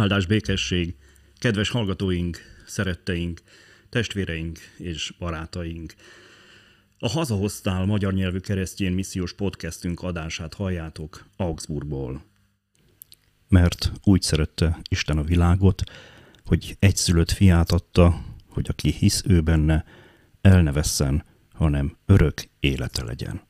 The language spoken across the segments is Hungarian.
Áldás békesség, kedves hallgatóink, szeretteink, testvéreink és barátaink. A Hazahoztál magyar nyelvű keresztjén missziós podcastünk adását halljátok Augsburgból. Mert úgy szerette Isten a világot, hogy egyszülött fiát adta, hogy aki hisz ő benne, el ne vesszen, hanem örök élete legyen.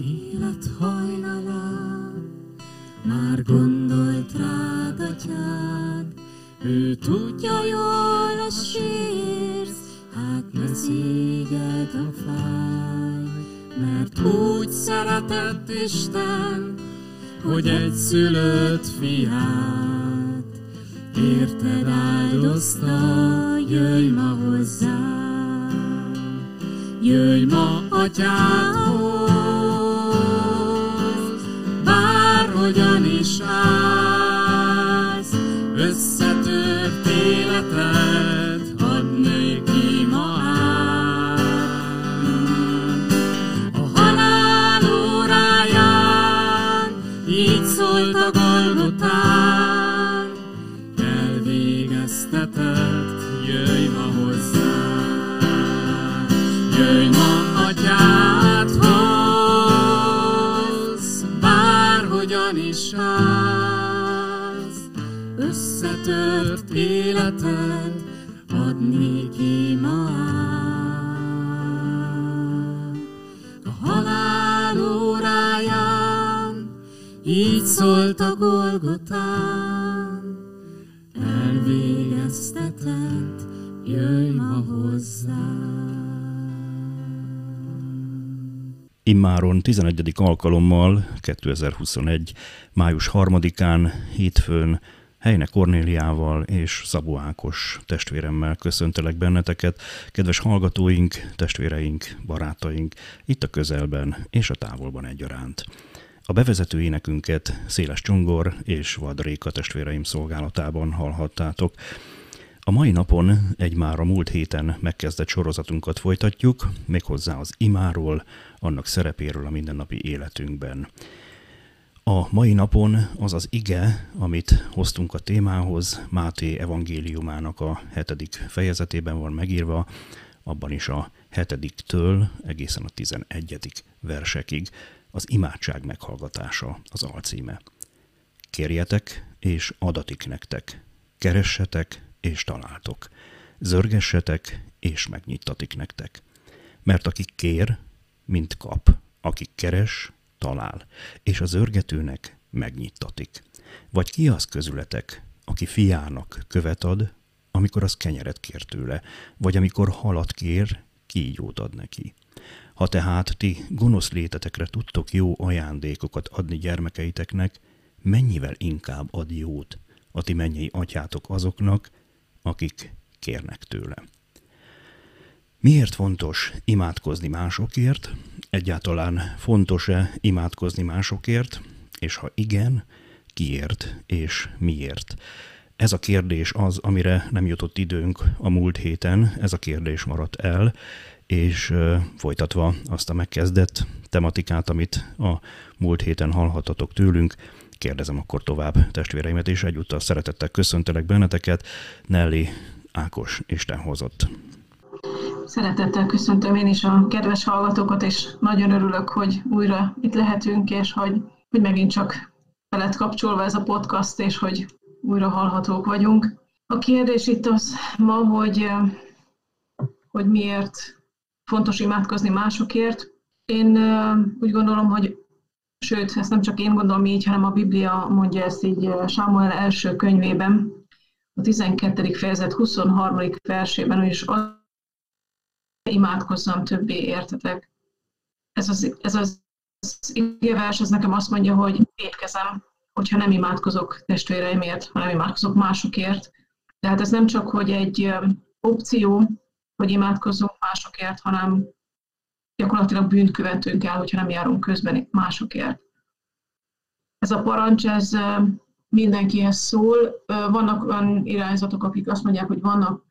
Élet hajnalán már gondolt rád atyád, ő tudja jól a sírsz, hát ne szégyed a fáj, mert úgy szeretett Isten, hogy egy szülött fiát. Érted áldozta, jöjj ma hozzá. Jöjj ma atyádhoz, bárhogyan is állsz, összetört életed, hadd néki ma át. A halál óráján így szólt a Golgotán, összetört életed, add néki ma át. A halál óráján, így szólt a Golgotán, elvégeztetett, jöjj ma hozzám. Immáron 11. alkalommal 2021. május 3-án hétfőn Helyne Kornéliával és Szabó Ákos testvéremmel köszöntelek benneteket, kedves hallgatóink, testvéreink, barátaink, itt a közelben és a távolban egyaránt. A bevezető énekünket Széles Csongor és Vad Réka testvéreim szolgálatában hallhattátok. A mai napon egy már a múlt héten megkezdett sorozatunkat folytatjuk, méghozzá az imáról, annak szerepéről a mindennapi életünkben. A mai napon az az ige, amit hoztunk a témához, Máté evangéliumának a hetedik fejezetében van megírva, abban is a hetediktől egészen a tizenegyedik versekig az imádság meghallgatása az alcíme. Kérjetek, és adatik nektek. Keressetek, és találtok. Zörgessetek, és megnyittatik nektek. Mert aki kér, mint kap, aki keres, talál, és az örgetőnek megnyittatik. Vagy ki az közületek, aki fiának követ ad, amikor az kenyeret kér tőle, vagy amikor halat kér, kígyót ad neki. Ha tehát ti gonosz létetekre tudtok jó ajándékokat adni gyermekeiteknek, mennyivel inkább ad jót a ti mennyei atyátok azoknak, akik kérnek tőle. Miért fontos imádkozni másokért? Egyáltalán fontos-e imádkozni másokért? És ha igen, kiért és miért? Ez a kérdés az, amire nem jutott időnk a múlt héten, ez a kérdés maradt el, és folytatva azt a megkezdett tematikát, amit a múlt héten hallhatatok tőlünk, kérdezem akkor tovább testvéreimet, és egyúttal szeretettel köszöntelek benneteket. Nelly Ákos Isten hozott. Szeretettel köszöntöm én is a kedves hallgatókat, és nagyon örülök, hogy újra itt lehetünk, és hogy, hogy megint csak be lett kapcsolva ez a podcast, és hogy újra hallhatók vagyunk. A kérdés itt az ma, hogy, hogy miért fontos imádkozni másokért. Én úgy gondolom, hogy sőt, ezt nem csak én gondolom így, hanem a Biblia mondja ezt így Sámuel első könyvében, a 12. fejezet 23. versében, és az imádkozzam többé, értetek. Ez az, ez az, az ez nekem azt mondja, hogy étkezem, hogyha nem imádkozok testvéreimért, hanem imádkozok másokért. Tehát ez nem csak, hogy egy opció, hogy imádkozzunk másokért, hanem gyakorlatilag bűnt követünk el, hogyha nem járunk közben másokért. Ez a parancs, ez mindenkihez szól. Vannak olyan irányzatok, akik azt mondják, hogy vannak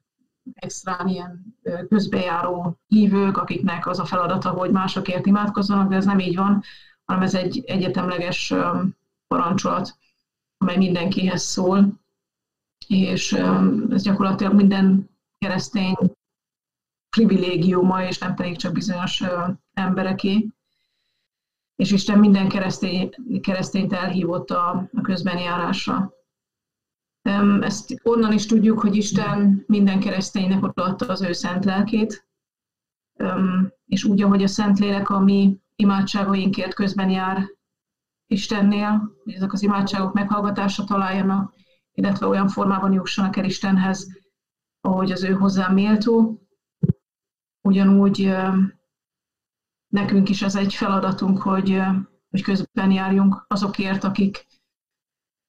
extra ilyen közbejáró hívők, akiknek az a feladata, hogy másokért imádkozzanak, de ez nem így van, hanem ez egy egyetemleges parancsolat, amely mindenkihez szól, és ez gyakorlatilag minden keresztény privilégiuma, és nem pedig csak bizonyos embereké. És Isten minden keresztény, keresztényt elhívott a, a közbenjárásra. Ezt onnan is tudjuk, hogy Isten minden kereszténynek odaadta az ő szent lelkét, és úgy, ahogy a Szentlélek a mi imádságainkért közben jár Istennél, hogy ezek az imádságok meghallgatásra találjanak, illetve olyan formában jussanak el Istenhez, ahogy az ő hozzá méltó. Ugyanúgy nekünk is ez egy feladatunk, hogy, hogy közben járjunk azokért, akik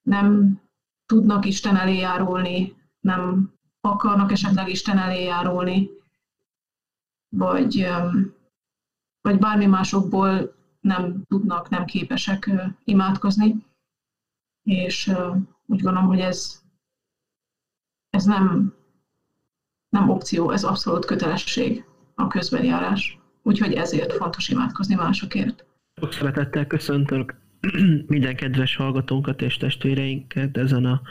nem tudnak Isten elé járulni, nem akarnak esetleg Isten elé járulni, vagy, vagy bármi másokból nem tudnak, nem képesek imádkozni. És úgy gondolom, hogy ez, ez nem, nem opció, ez abszolút kötelesség a közbenjárás. Úgyhogy ezért fontos imádkozni másokért. Sok szeretettel köszöntök minden kedves hallgatónkat és testvéreinket ezen a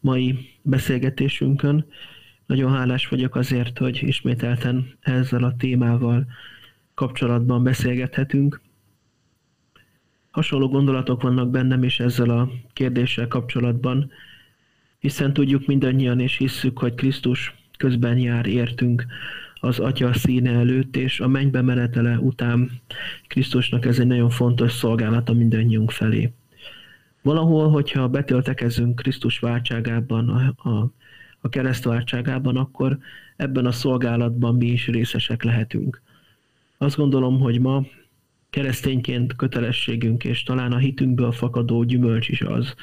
mai beszélgetésünkön. Nagyon hálás vagyok azért, hogy ismételten ezzel a témával kapcsolatban beszélgethetünk. Hasonló gondolatok vannak bennem is ezzel a kérdéssel kapcsolatban, hiszen tudjuk mindannyian és hisszük, hogy Krisztus közben jár értünk az Atya színe előtt, és a mennybe menetele után Krisztusnak ez egy nagyon fontos szolgálata mindannyiunk felé. Valahol, hogyha betöltekezünk Krisztus váltságában, a, a, a kereszt váltságában, akkor ebben a szolgálatban mi is részesek lehetünk. Azt gondolom, hogy ma keresztényként kötelességünk, és talán a hitünkből fakadó gyümölcs is az,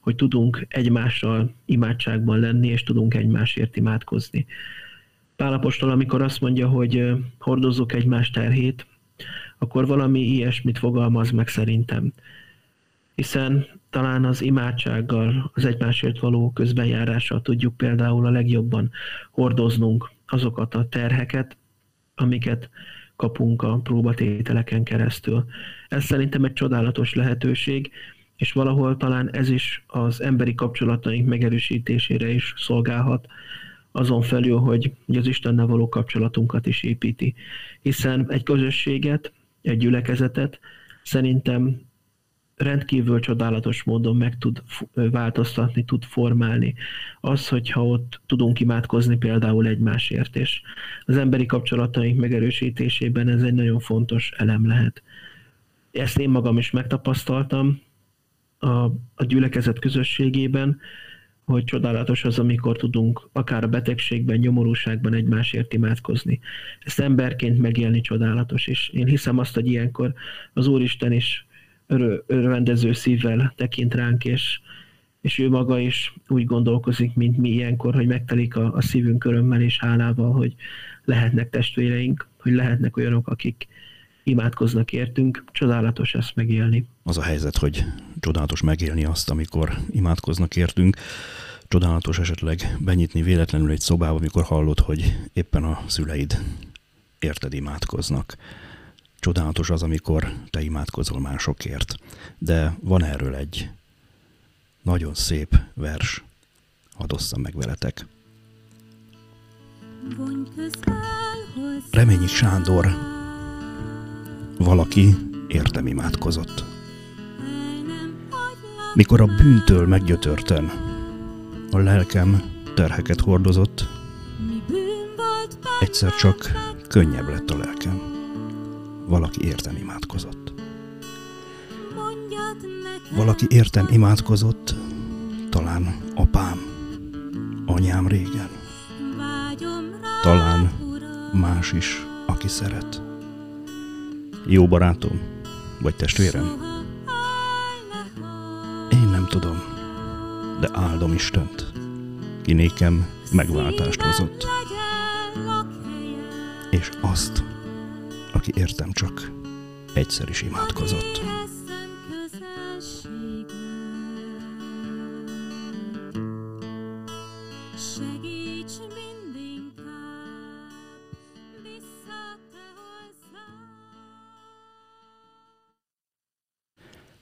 hogy tudunk egymással imádságban lenni, és tudunk egymásért imádkozni. Pálapostól, amikor azt mondja, hogy hordozzuk egymás terhét, akkor valami ilyesmit fogalmaz meg szerintem. Hiszen talán az imádsággal, az egymásért való közbenjárással tudjuk például a legjobban hordoznunk azokat a terheket, amiket kapunk a próbatételeken keresztül. Ez szerintem egy csodálatos lehetőség, és valahol talán ez is az emberi kapcsolataink megerősítésére is szolgálhat, azon felül, hogy, hogy az Istennel való kapcsolatunkat is építi. Hiszen egy közösséget, egy gyülekezetet szerintem rendkívül csodálatos módon meg tud változtatni, tud formálni. Az, hogyha ott tudunk imádkozni például egymásért, és az emberi kapcsolataink megerősítésében ez egy nagyon fontos elem lehet. Ezt én magam is megtapasztaltam a, a gyülekezet közösségében, hogy csodálatos az, amikor tudunk akár a betegségben, nyomorúságban egymásért imádkozni. Ezt emberként megélni csodálatos, és én hiszem azt, hogy ilyenkor az Úristen is örö, örvendező szívvel tekint ránk, és, és ő maga is úgy gondolkozik, mint mi ilyenkor, hogy megtelik a, a szívünk örömmel és hálával, hogy lehetnek testvéreink, hogy lehetnek olyanok, akik imádkoznak értünk. Csodálatos ezt megélni. Az a helyzet, hogy csodálatos megélni azt, amikor imádkoznak értünk. Csodálatos esetleg benyitni véletlenül egy szobába, amikor hallod, hogy éppen a szüleid érted imádkoznak. Csodálatos az, amikor te imádkozol másokért. De van erről egy nagyon szép vers. Hadd osszam meg veletek. Reményi Sándor valaki értem imádkozott. Mikor a bűntől meggyötörten a lelkem terheket hordozott, egyszer csak könnyebb lett a lelkem. Valaki értem imádkozott. Valaki értem imádkozott, talán apám, anyám régen. Talán más is, aki szeret. Jó barátom? Vagy testvérem? Én nem tudom, de áldom Istent, ki nékem megváltást hozott. És azt, aki értem csak egyszer is imádkozott.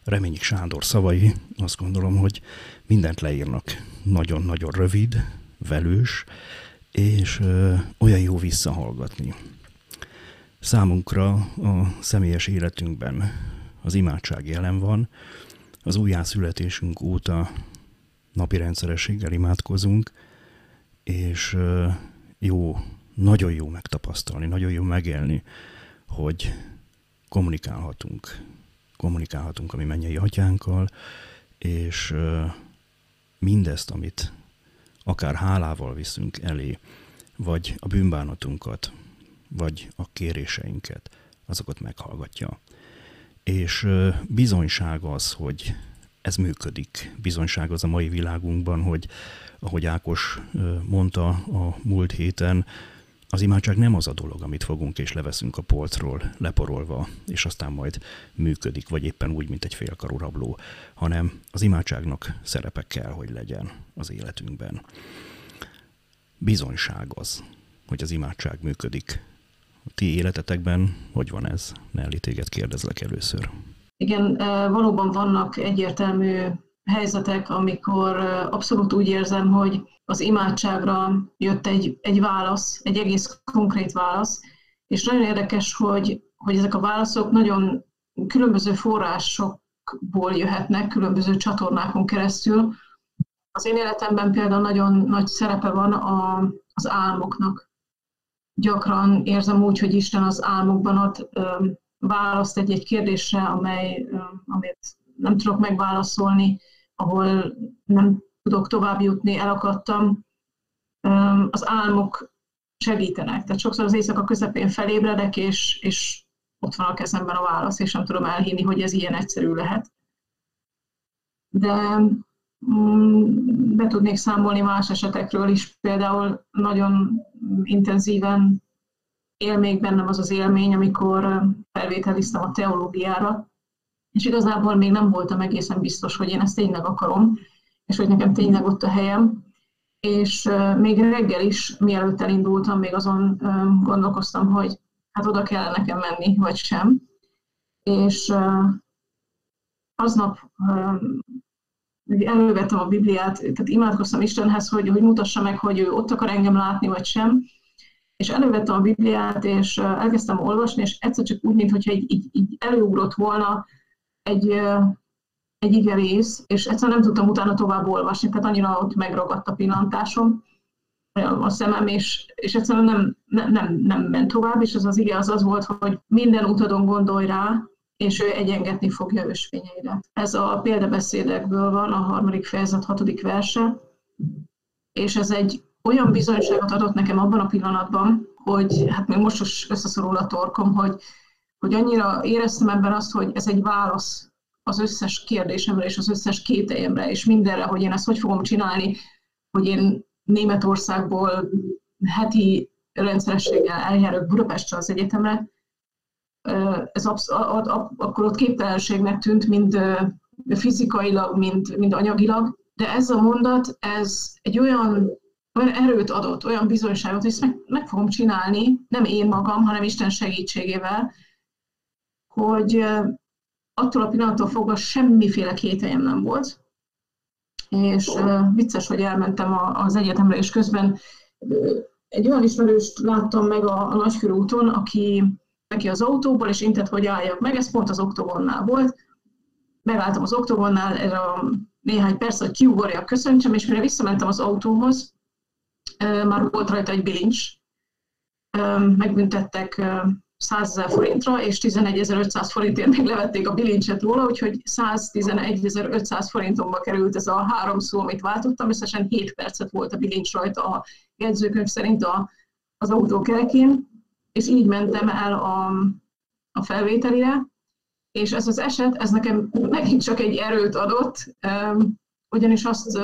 Reményik Sándor szavai azt gondolom, hogy mindent leírnak. Nagyon-nagyon rövid, velős, és ö, olyan jó visszahallgatni. Számunkra a személyes életünkben az imádság jelen van, az újjászületésünk óta napi rendszerességgel imádkozunk, és jó, nagyon jó megtapasztalni, nagyon jó megélni, hogy kommunikálhatunk, kommunikálhatunk a mi mennyei atyánkkal, és mindezt, amit akár hálával viszünk elé, vagy a bűnbánatunkat, vagy a kéréseinket, azokat meghallgatja. És bizonyság az, hogy ez működik. Bizonyság az a mai világunkban, hogy ahogy Ákos mondta a múlt héten, az imádság nem az a dolog, amit fogunk és leveszünk a polcról, leporolva, és aztán majd működik, vagy éppen úgy, mint egy félkarú rabló, hanem az imádságnak szerepe kell, hogy legyen az életünkben. Bizonyság az, hogy az imádság működik. A ti életetekben hogy van ez? Nelly, téged kérdezlek először. Igen, valóban vannak egyértelmű helyzetek, amikor abszolút úgy érzem, hogy az imádságra jött egy, egy válasz, egy egész konkrét válasz, és nagyon érdekes, hogy, hogy ezek a válaszok nagyon különböző forrásokból jöhetnek, különböző csatornákon keresztül. Az én életemben például nagyon nagy szerepe van a, az álmoknak. Gyakran érzem úgy, hogy Isten az álmokban ad választ egy-egy kérdésre, amely, amit nem tudok megválaszolni, ahol nem tudok tovább jutni, elakadtam. Az álmok segítenek. Tehát sokszor az éjszaka közepén felébredek, és, és ott van a kezemben a válasz, és nem tudom elhinni, hogy ez ilyen egyszerű lehet. De mm, be tudnék számolni más esetekről is, például nagyon intenzíven él még bennem az az élmény, amikor felvételiztem a teológiára, és igazából még nem voltam egészen biztos, hogy én ezt tényleg akarom, és hogy nekem tényleg ott a helyem. És még reggel is, mielőtt elindultam, még azon gondolkoztam, hogy hát oda kell nekem menni, vagy sem. És aznap elővettem a Bibliát, tehát imádkoztam Istenhez, hogy, hogy mutassa meg, hogy ő ott akar engem látni, vagy sem és elővettem a Bibliát, és elkezdtem olvasni, és egyszer csak úgy, mintha így, így, így előugrott volna egy, egy ige rész, és egyszerűen nem tudtam utána tovább olvasni, tehát annyira ott megragadt a pillantásom a szemem, és, és egyszerűen nem, nem, nem, nem ment tovább, és az az ige az az volt, hogy minden utadon gondolj rá, és ő egyengetni fogja ösvényeidet. Ez a példabeszédekből van, a harmadik fejezet hatodik verse, és ez egy olyan bizonyságot adott nekem abban a pillanatban, hogy hát még most is összeszorul a torkom, hogy, hogy annyira éreztem ebben azt, hogy ez egy válasz az összes kérdésemre és az összes kételjemre, és mindenre, hogy én ezt hogy fogom csinálni, hogy én Németországból heti rendszerességgel eljárok Budapestre az egyetemre, ez absz- a- a- akkor ott képtelenségnek tűnt, mind fizikailag, mind, mind anyagilag, de ez a mondat, ez egy olyan olyan erőt adott, olyan bizonyságot, hogy ezt meg, meg fogom csinálni, nem én magam, hanem Isten segítségével, hogy attól a pillanattól fogva semmiféle kételjem nem volt. És vicces, hogy elmentem az egyetemre, és közben egy olyan ismerőst láttam meg a, a Nagykörúton, aki neki az autóból, és intett, hogy álljak meg, ez pont az oktogonnál volt. Megálltam az oktogonnál, erre néhány perc, hogy kiugorjak, köszöntsem, és mire visszamentem az autóhoz, már volt rajta egy bilincs, megbüntettek 100 ezer forintra, és 11.500 forintért még levették a bilincset róla, úgyhogy 111.500 forintomba került ez a három szó, amit váltottam, összesen 7 percet volt a bilincs rajta a jegyzőkönyv szerint a, az autó kerekén, és így mentem el a, a felvételire, és ez az eset, ez nekem megint csak egy erőt adott, ugyanis azt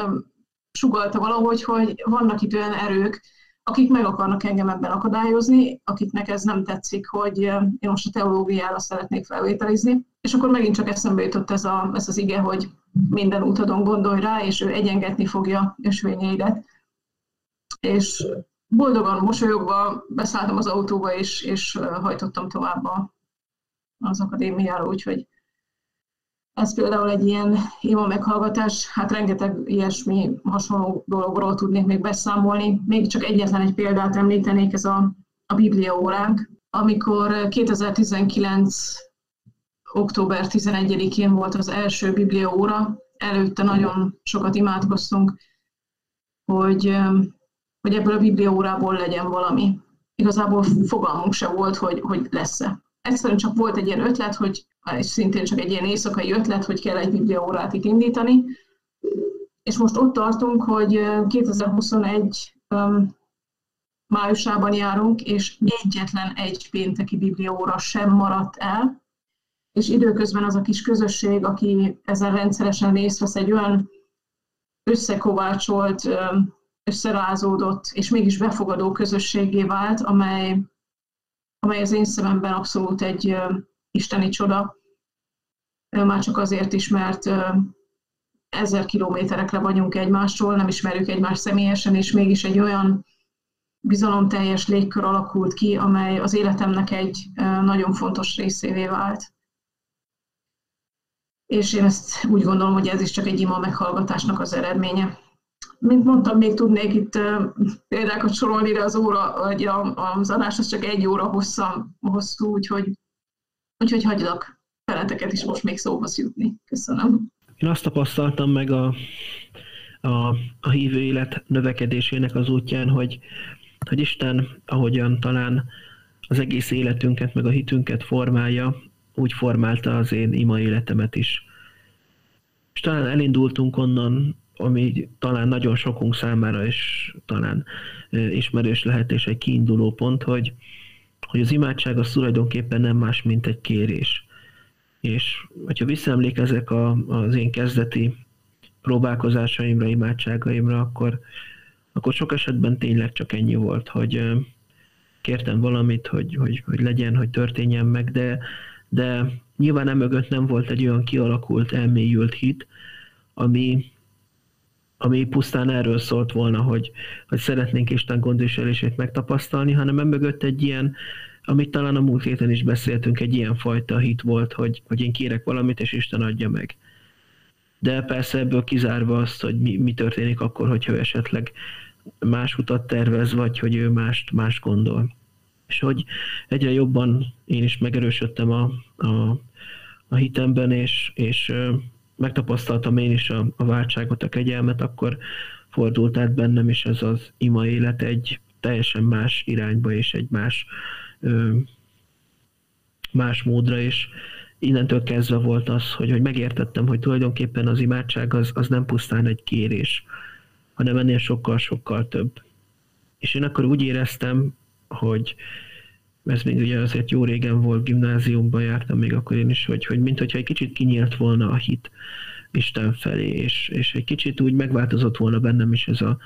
sugalta valahogy, hogy vannak itt olyan erők, akik meg akarnak engem ebben akadályozni, akiknek ez nem tetszik, hogy én most a teológiára szeretnék felvételizni. És akkor megint csak eszembe jutott ez, a, ez az ige, hogy minden útadon gondolj rá, és ő egyengetni fogja ösvényeidet. És boldogan, mosolyogva beszálltam az autóba, és, és hajtottam tovább az akadémiára, úgyhogy ez például egy ilyen ima meghallgatás, hát rengeteg ilyesmi hasonló dologról tudnék még beszámolni. Még csak egyetlen egy példát említenék, ez a, a Biblia óránk, amikor 2019 október 11-én volt az első Biblia óra, előtte nagyon sokat imádkoztunk, hogy, hogy ebből a Biblia órából legyen valami. Igazából fogalmunk se volt, hogy, hogy lesz-e. Egyszerűen csak volt egy ilyen ötlet, hogy és szintén csak egy ilyen éjszakai ötlet, hogy kell egy Biblia órát itt indítani. És most ott tartunk, hogy 2021 um, májusában járunk, és egyetlen egy pénteki Biblia óra sem maradt el, és időközben az a kis közösség, aki ezen rendszeresen részt vesz, egy olyan összekovácsolt, összerázódott, és mégis befogadó közösségé vált, amely, amely az én szememben abszolút egy isteni csoda. Már csak azért is, mert ezer kilométerekre vagyunk egymástól, nem ismerjük egymást személyesen, és mégis egy olyan bizalomteljes légkör alakult ki, amely az életemnek egy nagyon fontos részévé vált és én ezt úgy gondolom, hogy ez is csak egy ima meghallgatásnak az eredménye. Mint mondtam, még tudnék itt példákat sorolni, de az óra, vagy az adás az csak egy óra hossza, hosszú, úgyhogy, úgyhogy hagylak feleteket is most még szóhoz jutni. Köszönöm. Én azt tapasztaltam meg a, a, a hívő élet növekedésének az útján, hogy, hogy Isten, ahogyan talán az egész életünket, meg a hitünket formálja, úgy formálta az én ima életemet is. És talán elindultunk onnan, ami talán nagyon sokunk számára is talán ismerős lehet, és egy kiinduló pont, hogy, hogy az imádság az tulajdonképpen nem más, mint egy kérés. És hogyha visszaemlékezek a, az én kezdeti próbálkozásaimra, imádságaimra, akkor, akkor sok esetben tényleg csak ennyi volt, hogy kértem valamit, hogy, hogy, hogy legyen, hogy történjen meg, de, de nyilván emögött nem volt egy olyan kialakult, elmélyült hit, ami, ami pusztán erről szólt volna, hogy, hogy szeretnénk Isten gondviselését megtapasztalni, hanem emögött egy ilyen, amit talán a múlt héten is beszéltünk, egy ilyen fajta hit volt, hogy, hogy én kérek valamit, és Isten adja meg. De persze ebből kizárva azt, hogy mi, mi történik akkor, hogyha ő esetleg más utat tervez, vagy hogy ő mást, más gondol és hogy egyre jobban én is megerősödtem a, a, a hitemben, és, és megtapasztaltam én is a, a váltságot, a kegyelmet, akkor fordult át bennem is ez az ima élet egy teljesen más irányba, és egy más, ö, más módra, és innentől kezdve volt az, hogy, hogy megértettem, hogy tulajdonképpen az imádság az, az nem pusztán egy kérés, hanem ennél sokkal-sokkal több. És én akkor úgy éreztem, hogy ez még ugye azért jó régen volt, gimnáziumban jártam még akkor én is, hogy, hogy mint hogyha egy kicsit kinyílt volna a hit Isten felé, és, és egy kicsit úgy megváltozott volna bennem is ez a,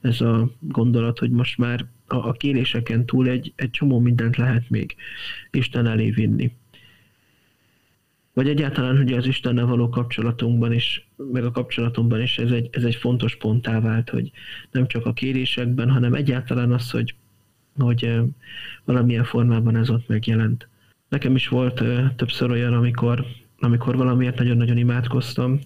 ez a gondolat, hogy most már a, a kéréseken túl egy, egy csomó mindent lehet még Isten elé vinni. Vagy egyáltalán, hogy az Istennel való kapcsolatunkban is, meg a kapcsolatomban is ez egy, ez egy fontos ponttá vált, hogy nem csak a kérésekben, hanem egyáltalán az, hogy hogy valamilyen formában ez ott megjelent. Nekem is volt többször olyan, amikor, amikor valamiért nagyon-nagyon imádkoztam,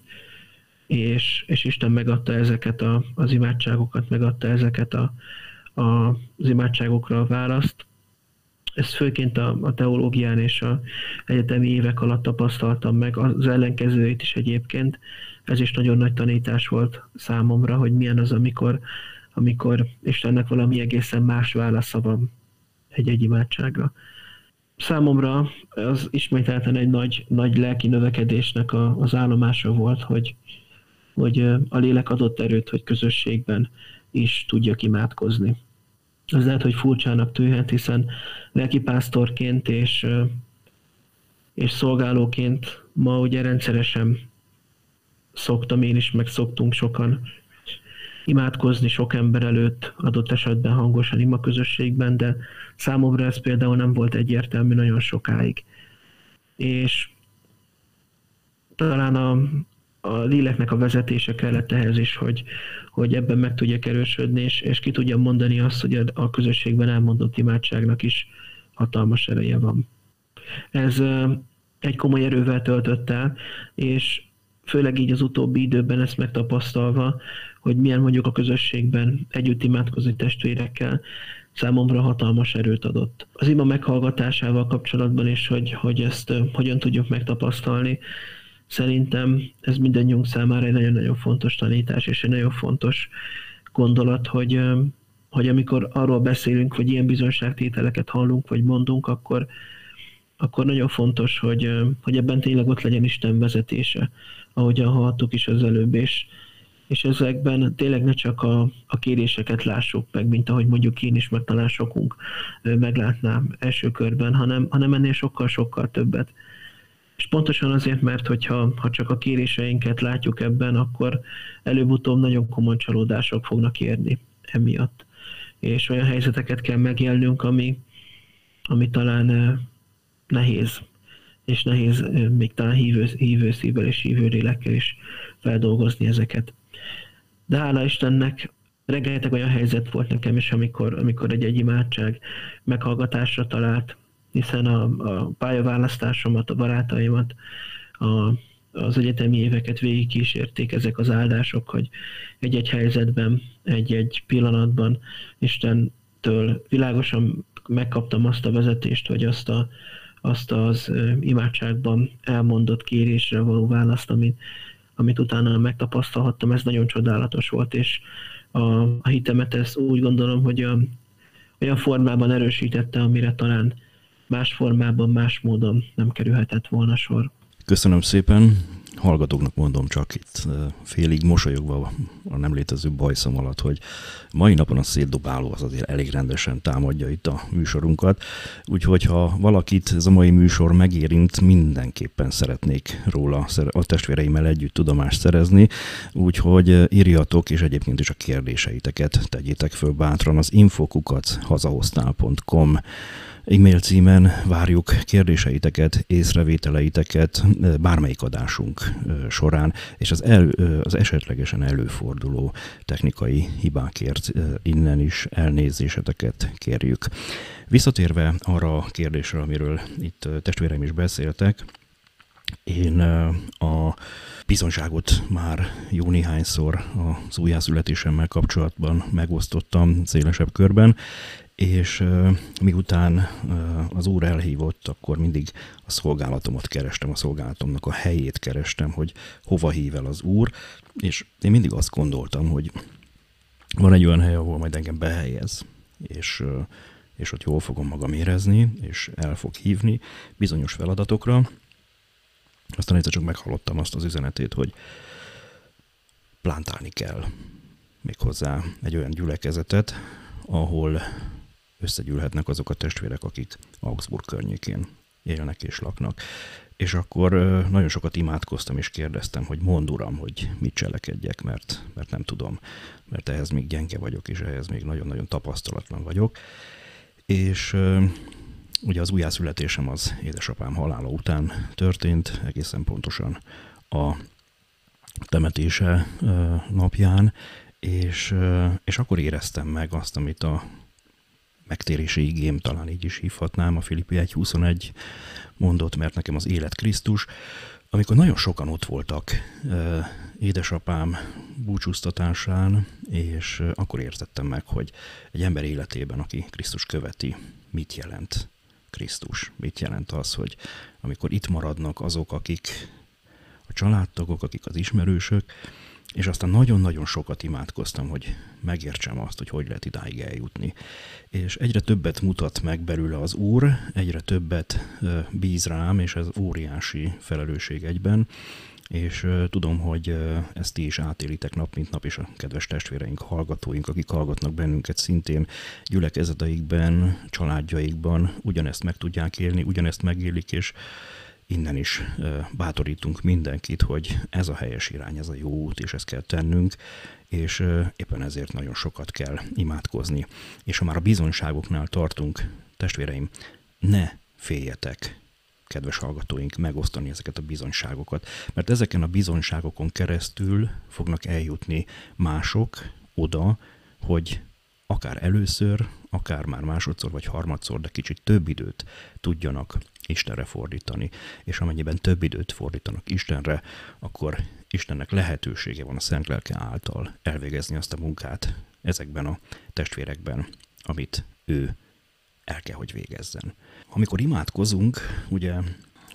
és, és Isten megadta ezeket a, az imádságokat, megadta ezeket a, a, az imádságokra a választ. Ezt főként a, a teológián és a egyetemi évek alatt tapasztaltam meg, az ellenkezőjét is egyébként. Ez is nagyon nagy tanítás volt számomra, hogy milyen az, amikor amikor Istennek valami egészen más válasza van egy-egy imádságra. Számomra az ismételten egy nagy, nagy lelki növekedésnek a, az állomása volt, hogy, hogy a lélek adott erőt, hogy közösségben is tudjak imádkozni. Az lehet, hogy furcsának tűnhet, hiszen lelkipásztorként és, és szolgálóként ma ugye rendszeresen szoktam én is, meg szoktunk sokan imádkozni sok ember előtt, adott esetben hangosan ima közösségben, de számomra ez például nem volt egyértelmű nagyon sokáig. És talán a, a léleknek a vezetése kellett ehhez is, hogy, hogy ebben meg tudjak erősödni, és, és ki tudjam mondani azt, hogy a, a közösségben elmondott imádságnak is hatalmas ereje van. Ez egy komoly erővel töltött el, és főleg így az utóbbi időben ezt megtapasztalva, hogy milyen mondjuk a közösségben együtt imádkozni testvérekkel, számomra hatalmas erőt adott. Az ima meghallgatásával kapcsolatban is, hogy, hogy ezt hogyan tudjuk megtapasztalni, szerintem ez mindannyiunk számára egy nagyon-nagyon fontos tanítás, és egy nagyon fontos gondolat, hogy, hogy amikor arról beszélünk, hogy ilyen bizonságtételeket hallunk, vagy mondunk, akkor, akkor nagyon fontos, hogy, hogy ebben tényleg ott legyen Isten vezetése, ahogyan hallottuk is az előbb, és, és ezekben tényleg ne csak a, a kéréseket lássuk meg, mint ahogy mondjuk én is, meg talán sokunk meglátnám első körben, hanem, hanem ennél sokkal-sokkal többet. És pontosan azért, mert hogyha ha csak a kéréseinket látjuk ebben, akkor előbb-utóbb nagyon komoly csalódások fognak érni emiatt. És olyan helyzeteket kell megélnünk, ami, ami talán nehéz, és nehéz még talán hívő, hívő szívvel és hívő lélekkel is feldolgozni ezeket. De hála Istennek rengeteg olyan helyzet volt nekem is, amikor, amikor egy-egy imádság meghallgatásra talált, hiszen a, a pályaválasztásomat, a barátaimat, a, az egyetemi éveket végig kísérték ezek az áldások, hogy egy-egy helyzetben, egy-egy pillanatban Istentől világosan megkaptam azt a vezetést, vagy azt, a, azt az imádságban elmondott kérésre való választ, amit, amit utána megtapasztalhattam, ez nagyon csodálatos volt, és a, a hitemet ez úgy gondolom, hogy a, olyan formában erősítette, amire talán más formában, más módon nem kerülhetett volna sor. Köszönöm szépen. Hallgatóknak mondom csak itt félig mosolyogva a nem létező bajszom alatt, hogy mai napon a szétdobáló az azért elég rendesen támadja itt a műsorunkat. Úgyhogy ha valakit ez a mai műsor megérint, mindenképpen szeretnék róla a testvéreimmel együtt tudomást szerezni. Úgyhogy írjatok, és egyébként is a kérdéseiteket tegyétek föl bátran az infokukat hazahoztál.com E-mail címen várjuk kérdéseiteket, észrevételeiteket bármelyik adásunk során, és az, el, az esetlegesen előforduló technikai hibákért innen is elnézéseteket kérjük. Visszatérve arra a kérdésre, amiről itt testvéreim is beszéltek, én a bizonságot már jó néhányszor az újjászületésemmel kapcsolatban megosztottam szélesebb körben, és miután az úr elhívott, akkor mindig a szolgálatomat kerestem, a szolgálatomnak a helyét kerestem, hogy hova hív el az úr, és én mindig azt gondoltam, hogy van egy olyan hely, ahol majd engem behelyez, és, és ott jól fogom magam érezni, és el fog hívni bizonyos feladatokra. Aztán egyszer csak meghallottam azt az üzenetét, hogy plántálni kell méghozzá egy olyan gyülekezetet, ahol összegyűlhetnek azok a testvérek, akik Augsburg környékén élnek és laknak. És akkor nagyon sokat imádkoztam és kérdeztem, hogy mond uram, hogy mit cselekedjek, mert, mert nem tudom, mert ehhez még gyenge vagyok, és ehhez még nagyon-nagyon tapasztalatlan vagyok. És ugye az újjászületésem az édesapám halála után történt, egészen pontosan a temetése napján, és, és akkor éreztem meg azt, amit a megtérési igém, talán így is hívhatnám, a Filippi 1.21 mondott, mert nekem az élet Krisztus, amikor nagyon sokan ott voltak édesapám búcsúztatásán, és akkor értettem meg, hogy egy ember életében, aki Krisztus követi, mit jelent Krisztus, mit jelent az, hogy amikor itt maradnak azok, akik a családtagok, akik az ismerősök, és aztán nagyon-nagyon sokat imádkoztam, hogy megértsem azt, hogy hogy lehet idáig eljutni. És egyre többet mutat meg belőle az Úr, egyre többet bíz rám, és ez óriási felelősség egyben, és tudom, hogy ezt ti is átélitek nap, mint nap, és a kedves testvéreink, hallgatóink, akik hallgatnak bennünket szintén gyülekezeteikben, családjaikban ugyanezt meg tudják élni, ugyanezt megélik, és innen is bátorítunk mindenkit, hogy ez a helyes irány, ez a jó út, és ezt kell tennünk, és éppen ezért nagyon sokat kell imádkozni. És ha már a bizonyságoknál tartunk, testvéreim, ne féljetek, kedves hallgatóink, megosztani ezeket a bizonyságokat, mert ezeken a bizonyságokon keresztül fognak eljutni mások oda, hogy akár először, akár már másodszor vagy harmadszor, de kicsit több időt tudjanak Istenre fordítani, és amennyiben több időt fordítanak Istenre, akkor Istennek lehetősége van a Szent Lelke által elvégezni azt a munkát ezekben a testvérekben, amit ő el kell, hogy végezzen. Amikor imádkozunk, ugye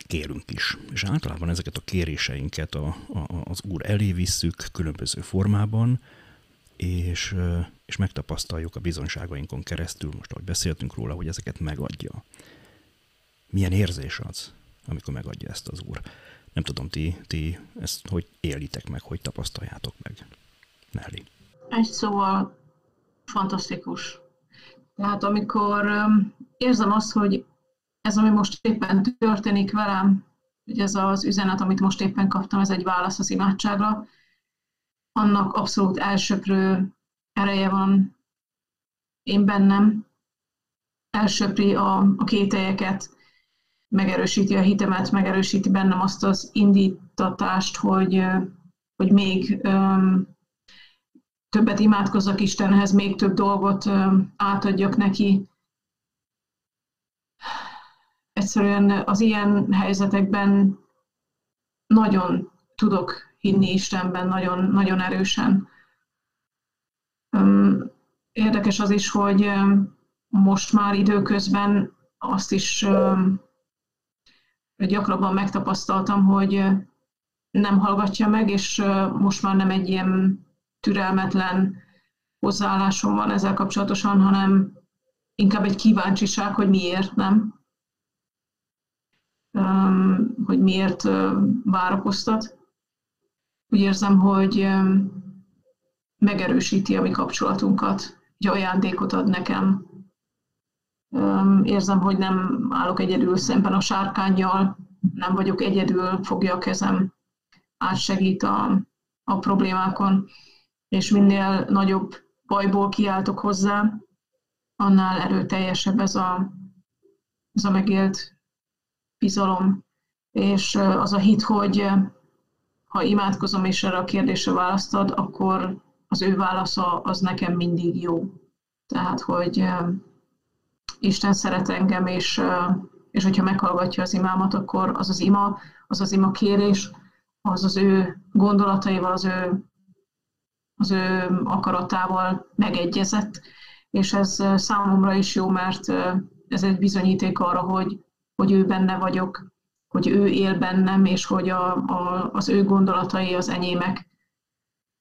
kérünk is, és általában ezeket a kéréseinket a, a, az Úr elé visszük különböző formában, és, és megtapasztaljuk a bizonyságainkon keresztül, most ahogy beszéltünk róla, hogy ezeket megadja. Milyen érzés az, amikor megadja ezt az Úr? Nem tudom, ti, ti ezt hogy élitek meg, hogy tapasztaljátok meg? Nelly. Egy szóval fantasztikus. Tehát amikor érzem azt, hogy ez, ami most éppen történik velem, hogy ez az üzenet, amit most éppen kaptam, ez egy válasz az imádságra, annak abszolút elsöprő ereje van én bennem, elsöpri a, a kételyeket, megerősíti a hitemet, megerősíti bennem azt az indítatást, hogy, hogy még um, többet imádkozzak Istenhez, még több dolgot um, átadjak neki. Egyszerűen az ilyen helyzetekben nagyon tudok hinni Istenben, nagyon, nagyon erősen. Érdekes az is, hogy most már időközben azt is gyakrabban megtapasztaltam, hogy nem hallgatja meg, és most már nem egy ilyen türelmetlen hozzáállásom van ezzel kapcsolatosan, hanem inkább egy kíváncsiság, hogy miért nem, hogy miért várakoztat. Úgy érzem, hogy megerősíti a mi kapcsolatunkat, hogy ajándékot ad nekem, Érzem, hogy nem állok egyedül szemben a sárkányjal, nem vagyok egyedül, fogja a kezem, átsegít a, a problémákon, és minél nagyobb bajból kiáltok hozzá, annál erőteljesebb ez a, ez a megélt bizalom, és az a hit, hogy ha imádkozom és erre a kérdésre választad, akkor az ő válasza az nekem mindig jó. Tehát, hogy Isten szeret engem, és, és hogyha meghallgatja az imámat, akkor az az ima, az az ima kérés, az az ő gondolataival, az ő, az ő akaratával megegyezett, és ez számomra is jó, mert ez egy bizonyíték arra, hogy, hogy ő benne vagyok, hogy ő él bennem, és hogy a, a, az ő gondolatai az enyémek.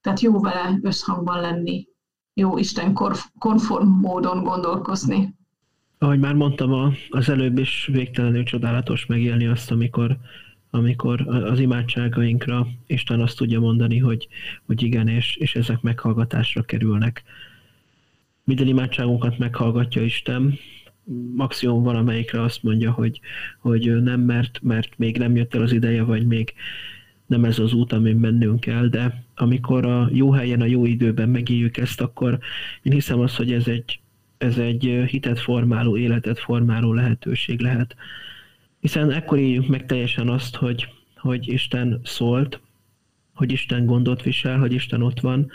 Tehát jó vele összhangban lenni, jó Isten konform módon gondolkozni ahogy már mondtam az előbb is végtelenül csodálatos megélni azt, amikor, amikor az imádságainkra Isten azt tudja mondani, hogy, hogy igen, és, és ezek meghallgatásra kerülnek. Minden imádságunkat meghallgatja Isten, maximum valamelyikre azt mondja, hogy, hogy nem, mert, mert még nem jött el az ideje, vagy még nem ez az út, amin mennünk kell, de amikor a jó helyen, a jó időben megéljük ezt, akkor én hiszem azt, hogy ez egy, ez egy hitet formáló, életet formáló lehetőség lehet. Hiszen ekkor éljük meg teljesen azt, hogy, hogy Isten szólt, hogy Isten gondot visel, hogy Isten ott van,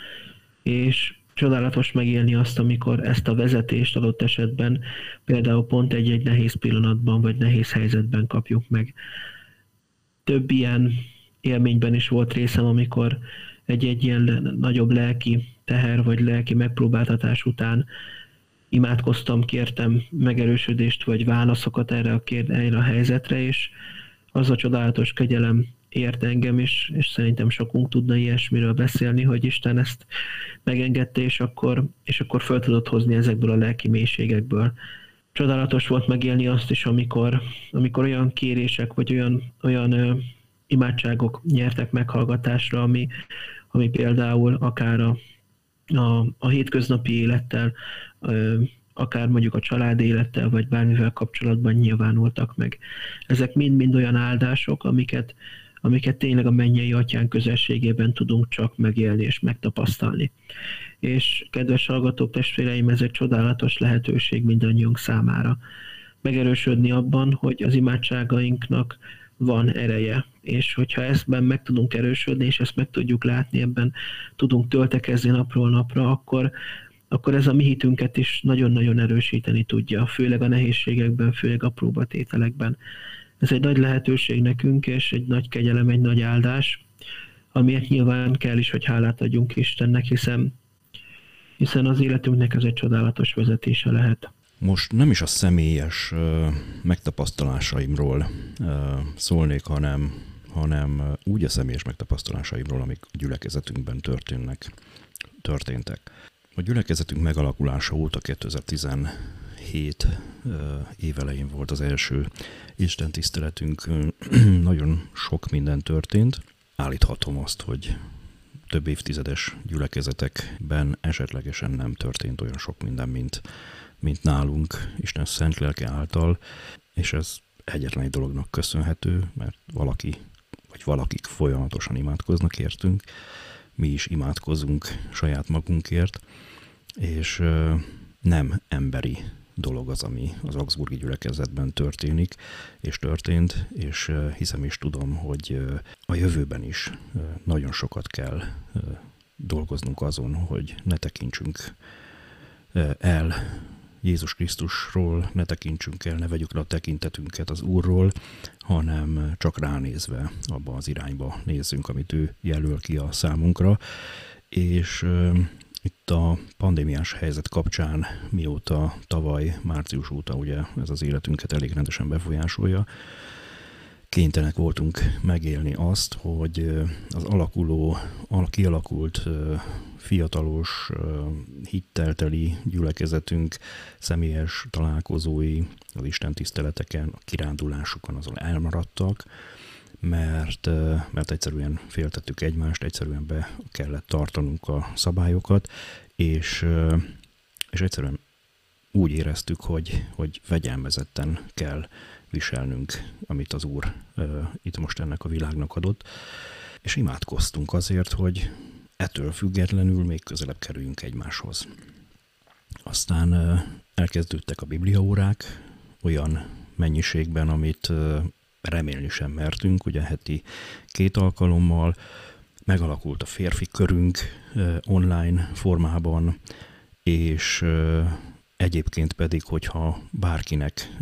és csodálatos megélni azt, amikor ezt a vezetést adott esetben például pont egy-egy nehéz pillanatban, vagy nehéz helyzetben kapjuk meg. Több ilyen élményben is volt részem, amikor egy-egy ilyen nagyobb lelki teher, vagy lelki megpróbáltatás után imádkoztam, kértem megerősödést vagy válaszokat erre a, kérd, erre a helyzetre, és az a csodálatos kegyelem ért engem is, és szerintem sokunk tudna ilyesmiről beszélni, hogy Isten ezt megengedte, és akkor, és akkor föl tudott hozni ezekből a lelki mélységekből. Csodálatos volt megélni azt is, amikor, amikor olyan kérések, vagy olyan, olyan ö, imádságok nyertek meghallgatásra, ami, ami például akár a, a, a hétköznapi élettel, akár mondjuk a család élettel, vagy bármivel kapcsolatban nyilvánultak meg. Ezek mind-mind olyan áldások, amiket, amiket tényleg a mennyei atyán közelségében tudunk csak megélni és megtapasztalni. És kedves hallgatók, testvéreim, ez egy csodálatos lehetőség mindannyiunk számára. Megerősödni abban, hogy az imádságainknak van ereje, és hogyha ezben meg tudunk erősödni, és ezt meg tudjuk látni, ebben tudunk töltekezni napról napra, akkor, akkor ez a mi hitünket is nagyon-nagyon erősíteni tudja, főleg a nehézségekben, főleg a próbatételekben. Ez egy nagy lehetőség nekünk, és egy nagy kegyelem, egy nagy áldás, amiért nyilván kell is, hogy hálát adjunk Istennek, hiszen, hiszen az életünknek ez egy csodálatos vezetése lehet. Most nem is a személyes ö, megtapasztalásaimról ö, szólnék, hanem, hanem úgy a személyes megtapasztalásaimról, amik a gyülekezetünkben történnek, történtek. A gyülekezetünk megalakulása óta 2010 2007 évelején volt az első Isten tiszteletünk. Nagyon sok minden történt. Állíthatom azt, hogy több évtizedes gyülekezetekben esetlegesen nem történt olyan sok minden, mint, mint nálunk Isten szent lelke által, és ez egyetlen egy dolognak köszönhető, mert valaki vagy valakik folyamatosan imádkoznak értünk, mi is imádkozunk saját magunkért, és nem emberi dolog az, ami az Augsburgi gyülekezetben történik, és történt, és hiszem és tudom, hogy a jövőben is nagyon sokat kell dolgoznunk azon, hogy ne tekintsünk el Jézus Krisztusról ne tekintsünk el, ne vegyük le a tekintetünket az Úrról, hanem csak ránézve abba az irányba nézzünk, amit ő jelöl ki a számunkra. És itt a pandémiás helyzet kapcsán, mióta tavaly, március óta ugye ez az életünket elég rendesen befolyásolja, kénytelenek voltunk megélni azt, hogy az alakuló, kialakult fiatalos, hittelteli gyülekezetünk személyes találkozói az Isten tiszteleteken, a kirándulásukon azon elmaradtak, mert, mert egyszerűen féltettük egymást, egyszerűen be kellett tartanunk a szabályokat, és, és egyszerűen úgy éreztük, hogy, hogy vegyelmezetten kell viselnünk, amit az Úr itt most ennek a világnak adott, és imádkoztunk azért, hogy ettől függetlenül még közelebb kerüljünk egymáshoz. Aztán elkezdődtek a bibliaórák olyan mennyiségben, amit remélni sem mertünk, ugye heti két alkalommal, megalakult a férfi körünk online formában, és egyébként pedig, hogyha bárkinek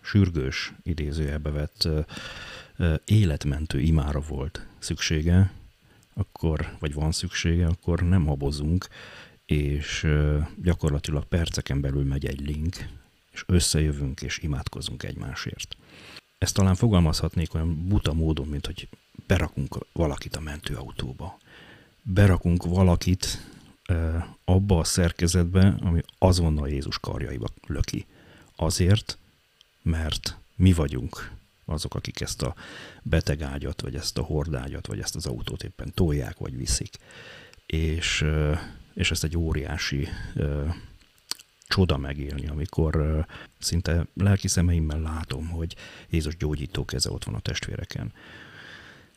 sürgős idézőjelbe vett életmentő imára volt szüksége, akkor, vagy van szüksége, akkor nem habozunk, és gyakorlatilag perceken belül megy egy link, és összejövünk és imádkozunk egymásért. Ezt talán fogalmazhatnék olyan buta módon, mint hogy berakunk valakit a mentőautóba. Berakunk valakit abba a szerkezetbe, ami azonnal Jézus karjaiba löki. Azért, mert mi vagyunk azok, akik ezt a betegágyat, vagy ezt a hordágyat, vagy ezt az autót éppen tolják, vagy viszik. És, és ezt egy óriási csoda megélni, amikor szinte lelki szemeimmel látom, hogy Jézus gyógyító keze ott van a testvéreken.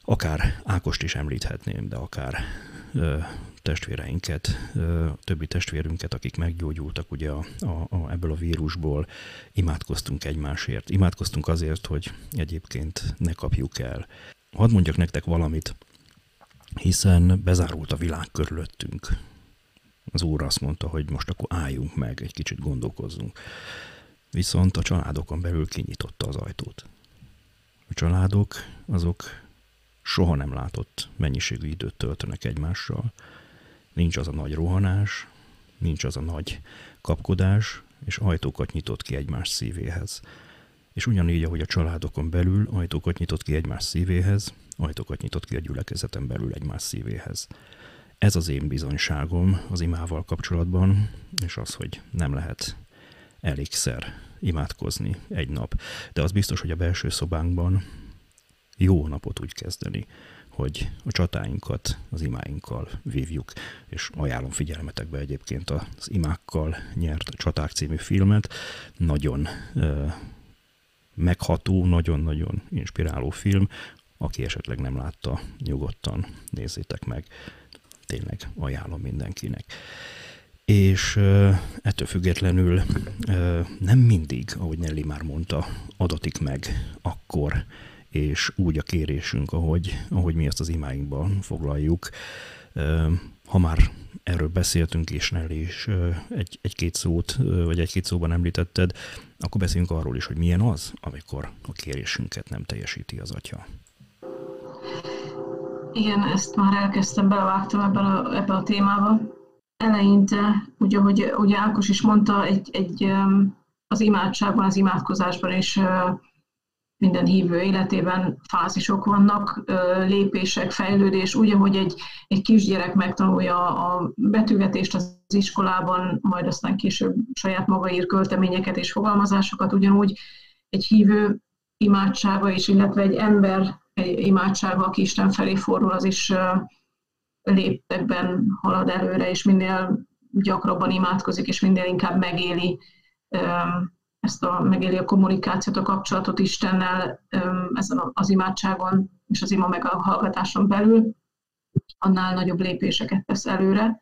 Akár Ákost is említhetném, de akár testvéreinket, többi testvérünket, akik meggyógyultak ugye a, a, a, ebből a vírusból, imádkoztunk egymásért. Imádkoztunk azért, hogy egyébként ne kapjuk el. Hadd mondjak nektek valamit, hiszen bezárult a világ körülöttünk. Az Úr azt mondta, hogy most akkor álljunk meg, egy kicsit gondolkozzunk. Viszont a családokon belül kinyitotta az ajtót. A családok azok soha nem látott mennyiségű időt töltenek egymással, nincs az a nagy rohanás, nincs az a nagy kapkodás, és ajtókat nyitott ki egymás szívéhez. És ugyanígy, ahogy a családokon belül ajtókat nyitott ki egymás szívéhez, ajtókat nyitott ki a gyülekezeten belül egymás szívéhez. Ez az én bizonyságom az imával kapcsolatban, és az, hogy nem lehet elégszer imádkozni egy nap. De az biztos, hogy a belső szobánkban jó napot úgy kezdeni, hogy a csatáinkat az imáinkkal vívjuk, és ajánlom figyelmetekbe egyébként az imákkal nyert Csaták című filmet. Nagyon uh, megható, nagyon-nagyon inspiráló film. Aki esetleg nem látta, nyugodtan nézzétek meg. Tényleg ajánlom mindenkinek. És ettől függetlenül nem mindig, ahogy Nelly már mondta, adatik meg akkor, és úgy a kérésünk, ahogy, ahogy mi ezt az imáinkban foglaljuk. Ha már erről beszéltünk, és Nelly is egy, egy-két szót, vagy egy-két szóban említetted, akkor beszéljünk arról is, hogy milyen az, amikor a kérésünket nem teljesíti az atya. Igen, ezt már elkezdtem, belevágtam ebben a, ebbe a témába. Eleinte, ugye, hogy ugye Ákos is mondta, egy, egy, az imádságban, az imádkozásban is minden hívő életében fázisok vannak, lépések, fejlődés, úgy, ahogy egy, egy kisgyerek megtanulja a betűvetést az iskolában, majd aztán később saját maga ír költeményeket és fogalmazásokat, ugyanúgy egy hívő imádsága is, illetve egy ember imádsága, aki Isten felé fordul, az is léptekben halad előre, és minél gyakrabban imádkozik, és minél inkább megéli ezt a, megéli a kommunikációt, a kapcsolatot Istennel ezen az imádságon és az ima meghallgatáson belül, annál nagyobb lépéseket tesz előre.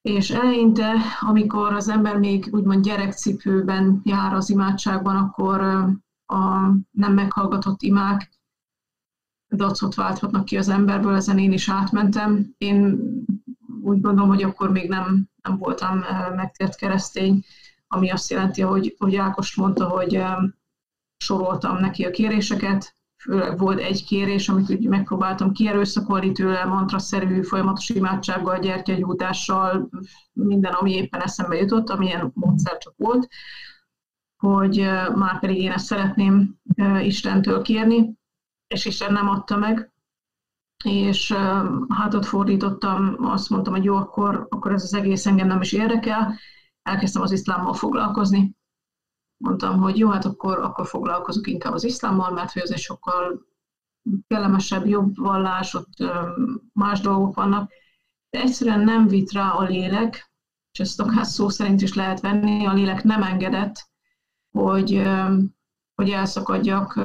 És eleinte, amikor az ember még úgymond gyerekcipőben jár az imádságban, akkor a nem meghallgatott imák dacot válthatnak ki az emberből, ezen én is átmentem. Én úgy gondolom, hogy akkor még nem, nem voltam megtért keresztény, ami azt jelenti, hogy, hogy Ákos mondta, hogy soroltam neki a kéréseket, főleg volt egy kérés, amit úgy megpróbáltam kierőszakolni tőle, mantraszerű, folyamatos imádsággal, gyertyagyújtással, minden, ami éppen eszembe jutott, amilyen módszer csak volt, hogy már pedig én ezt szeretném Istentől kérni, és Isten nem adta meg, és hátat fordítottam, azt mondtam, hogy jó, akkor, akkor ez az egész engem nem is érdekel, elkezdtem az iszlámmal foglalkozni. Mondtam, hogy jó, hát akkor, akkor foglalkozok inkább az iszlámmal, mert hogy ez egy sokkal kellemesebb, jobb vallás, ott más dolgok vannak, de egyszerűen nem vitt rá a lélek, és ezt akár szó szerint is lehet venni, a lélek nem engedett, hogy, hogy elszakadjak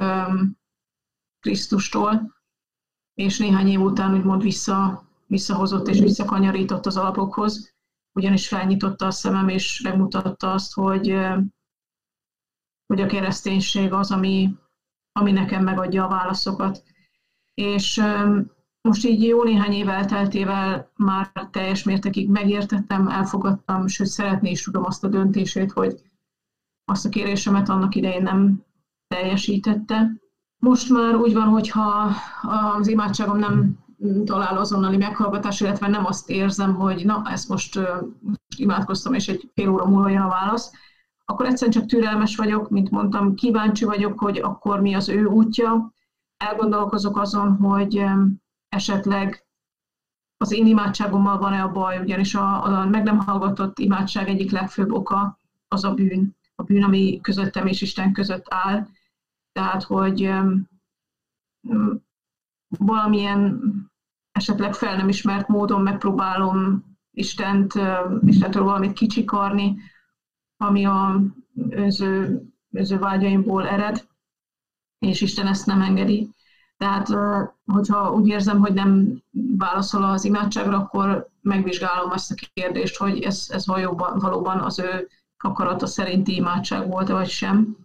Krisztustól, és néhány év után úgymond vissza, visszahozott és visszakanyarított az alapokhoz, ugyanis felnyitotta a szemem, és megmutatta azt, hogy, hogy a kereszténység az, ami, ami nekem megadja a válaszokat. És most így jó néhány év elteltével már teljes mértékig megértettem, elfogadtam, sőt szeretné is tudom azt a döntését, hogy azt a kérésemet annak idején nem teljesítette, most már úgy van, hogyha az imádságom nem talál azonnali meghallgatás, illetve nem azt érzem, hogy na, ezt most, imádkoztam, és egy fél óra múlva jön a válasz, akkor egyszerűen csak türelmes vagyok, mint mondtam, kíváncsi vagyok, hogy akkor mi az ő útja. Elgondolkozok azon, hogy esetleg az én imádságommal van-e a baj, ugyanis a, a meg nem hallgatott imádság egyik legfőbb oka az a bűn, a bűn, ami közöttem és Isten között áll, tehát hogy valamilyen esetleg fel nem ismert módon megpróbálom Istent, Istentől valamit kicsikarni, ami a önző, önző vágyaimból ered, és Isten ezt nem engedi. Tehát, hogyha úgy érzem, hogy nem válaszol az imádságra, akkor megvizsgálom azt a kérdést, hogy ez, ez valóban, valóban az ő akarata szerinti imádság volt vagy sem.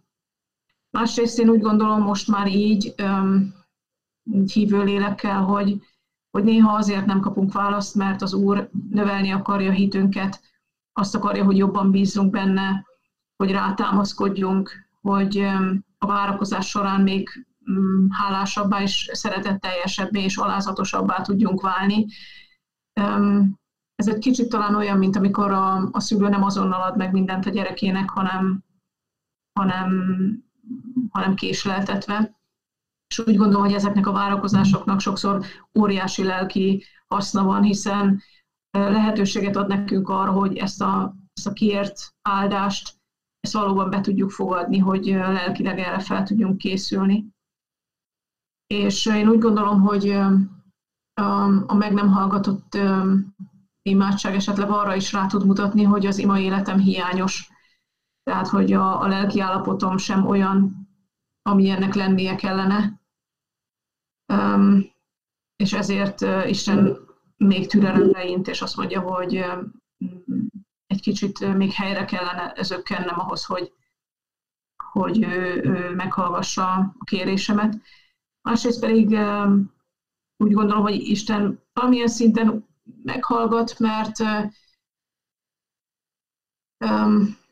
Másrészt én úgy gondolom most már így, így hívő lélekkel, hogy, hogy néha azért nem kapunk választ, mert az Úr növelni akarja hitünket, azt akarja, hogy jobban bízzunk benne, hogy rátámaszkodjunk, hogy a várakozás során még mm, hálásabbá és szeretetteljesebbé és alázatosabbá tudjunk válni. Ez egy kicsit talán olyan, mint amikor a, a szülő nem azonnal ad meg mindent a gyerekének, hanem, hanem hanem késleltetve. És úgy gondolom, hogy ezeknek a várakozásoknak sokszor óriási lelki haszna van, hiszen lehetőséget ad nekünk arra, hogy ezt a, ezt a kiért áldást, ezt valóban be tudjuk fogadni, hogy lelkileg erre fel tudjunk készülni. És én úgy gondolom, hogy a meg nem hallgatott imádság esetleg arra is rá tud mutatni, hogy az ima életem hiányos tehát hogy a, a lelki állapotom sem olyan, ami ennek lennie kellene. Um, és ezért uh, Isten még türelemre int, és azt mondja, hogy uh, egy kicsit még helyre kellene zökkennem ahhoz, hogy, hogy ő, ő meghallgassa a kérésemet. Másrészt pedig uh, úgy gondolom, hogy Isten valamilyen szinten meghallgat, mert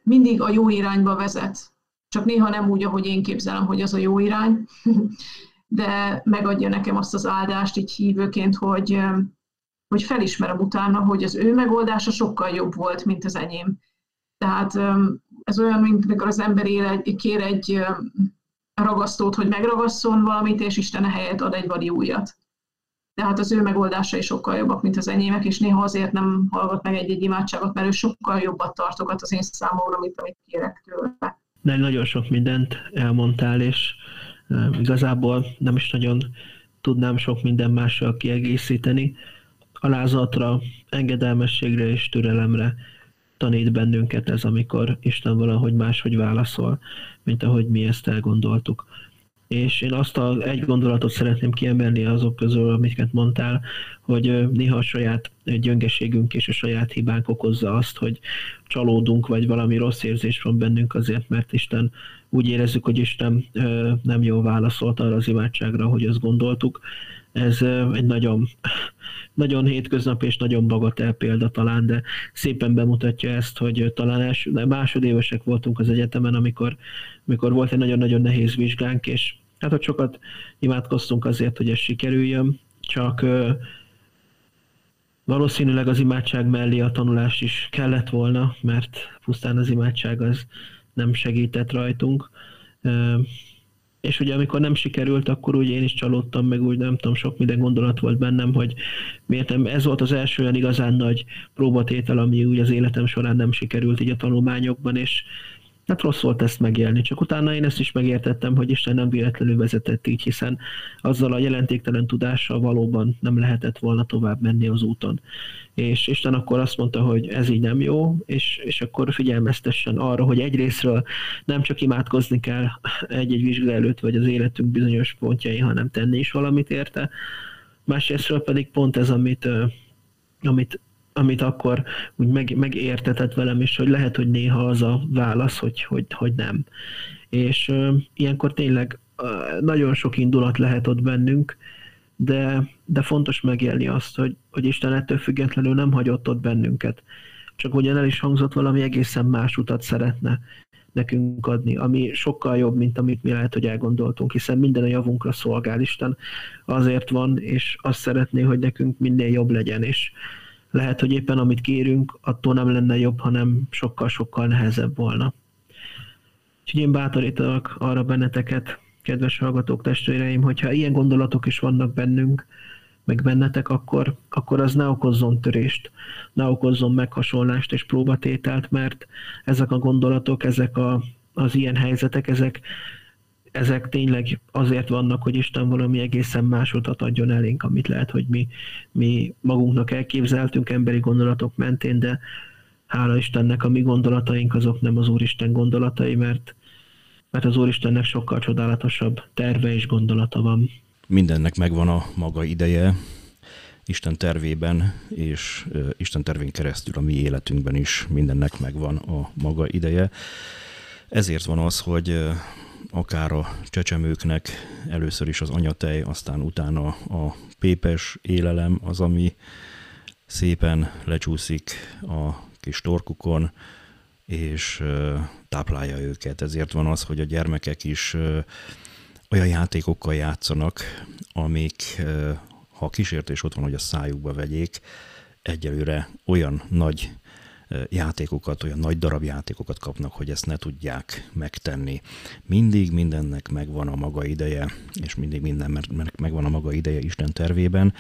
mindig a jó irányba vezet. Csak néha nem úgy, ahogy én képzelem, hogy az a jó irány, de megadja nekem azt az áldást így hívőként, hogy, hogy felismerem utána, hogy az ő megoldása sokkal jobb volt, mint az enyém. Tehát ez olyan, mint mikor az ember ér egy, kér egy ragasztót, hogy megragasszon valamit, és Isten helyett ad egy vadi újat. Tehát az ő megoldásai sokkal jobbak, mint az enyémek, és néha azért nem hallgat meg egy-egy imádságot, mert ő sokkal jobbat tartogat az én számomra, mint amit kérek tőle. De nagyon sok mindent elmondtál, és igazából nem is nagyon tudnám sok minden mással kiegészíteni. Alázatra, engedelmességre és türelemre tanít bennünket ez, amikor Isten valahogy máshogy válaszol, mint ahogy mi ezt elgondoltuk. És én azt a egy gondolatot szeretném kiemelni azok közül, amiket mondtál, hogy néha a saját gyöngeségünk és a saját hibánk okozza azt, hogy csalódunk, vagy valami rossz érzés van bennünk azért, mert Isten úgy érezzük, hogy Isten nem jól válaszolt arra az imádságra, hogy azt gondoltuk. Ez egy nagyon, nagyon hétköznap és nagyon bagatel példa talán, de szépen bemutatja ezt, hogy talán első, másodévesek voltunk az egyetemen, amikor, amikor volt egy nagyon-nagyon nehéz vizsgánk, és hát ott sokat imádkoztunk azért, hogy ez sikerüljön, csak valószínűleg az imádság mellé a tanulás is kellett volna, mert pusztán az imádság az nem segített rajtunk. És ugye amikor nem sikerült, akkor úgy én is csalódtam, meg úgy nem tudom, sok minden gondolat volt bennem, hogy miért nem, ez volt az első olyan igazán nagy próbatétel, ami úgy az életem során nem sikerült így a tanulmányokban, és Hát rossz volt ezt megélni, csak utána én ezt is megértettem, hogy Isten nem véletlenül vezetett így, hiszen azzal a jelentéktelen tudással valóban nem lehetett volna tovább menni az úton. És Isten akkor azt mondta, hogy ez így nem jó, és, és akkor figyelmeztessen arra, hogy egyrésztről nem csak imádkozni kell egy-egy vizsga előtt, vagy az életünk bizonyos pontjai, hanem tenni is valamit érte. Másrésztről pedig pont ez, amit, amit amit akkor úgy meg, megértetett velem is, hogy lehet, hogy néha az a válasz, hogy, hogy, hogy nem. És ö, ilyenkor tényleg ö, nagyon sok indulat lehet ott bennünk, de, de fontos megélni azt, hogy, hogy Isten ettől függetlenül nem hagyott ott bennünket. Csak ugyan el is hangzott valami egészen más utat szeretne nekünk adni, ami sokkal jobb, mint amit mi lehet, hogy elgondoltunk, hiszen minden a javunkra szolgál Isten, azért van, és azt szeretné, hogy nekünk minél jobb legyen, és lehet, hogy éppen amit kérünk, attól nem lenne jobb, hanem sokkal-sokkal nehezebb volna. Úgyhogy én bátorítalak arra benneteket, kedves hallgatók, testvéreim, hogyha ilyen gondolatok is vannak bennünk, meg bennetek, akkor, akkor az ne okozzon törést, ne okozzon meghasonlást és próbatételt, mert ezek a gondolatok, ezek a, az ilyen helyzetek, ezek ezek tényleg azért vannak, hogy Isten valami egészen más utat adjon elénk, amit lehet, hogy mi, mi magunknak elképzeltünk emberi gondolatok mentén, de hála Istennek a mi gondolataink azok nem az Úristen gondolatai, mert, mert az Úristennek sokkal csodálatosabb terve és gondolata van. Mindennek megvan a maga ideje, Isten tervében és Isten tervén keresztül a mi életünkben is mindennek megvan a maga ideje. Ezért van az, hogy akár a csecsemőknek először is az anyatej, aztán utána a pépes élelem az, ami szépen lecsúszik a kis torkukon, és táplálja őket. Ezért van az, hogy a gyermekek is olyan játékokkal játszanak, amik, ha a kísértés ott van, hogy a szájukba vegyék, egyelőre olyan nagy játékokat, olyan nagy darab játékokat kapnak, hogy ezt ne tudják megtenni. Mindig mindennek megvan a maga ideje, és mindig mindennek megvan a maga ideje Isten tervében.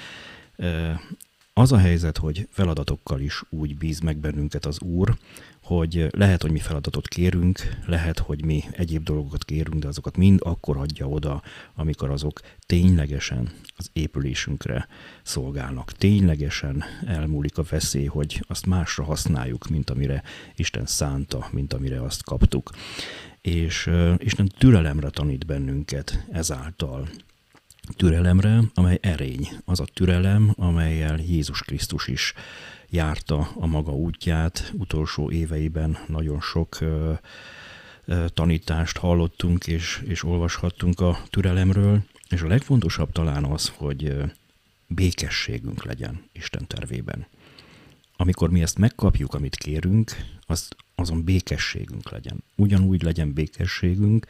Az a helyzet, hogy feladatokkal is úgy bíz meg bennünket az Úr, hogy lehet, hogy mi feladatot kérünk, lehet, hogy mi egyéb dolgokat kérünk, de azokat mind akkor adja oda, amikor azok ténylegesen az épülésünkre szolgálnak. Ténylegesen elmúlik a veszély, hogy azt másra használjuk, mint amire Isten szánta, mint amire azt kaptuk. És Isten türelemre tanít bennünket ezáltal türelemre, amely erény. Az a türelem, amelyel Jézus Krisztus is járta a maga útját. Utolsó éveiben nagyon sok tanítást hallottunk és, és olvashattunk a türelemről, és a legfontosabb talán az, hogy békességünk legyen Isten tervében. Amikor mi ezt megkapjuk, amit kérünk, az, azon békességünk legyen. Ugyanúgy legyen békességünk,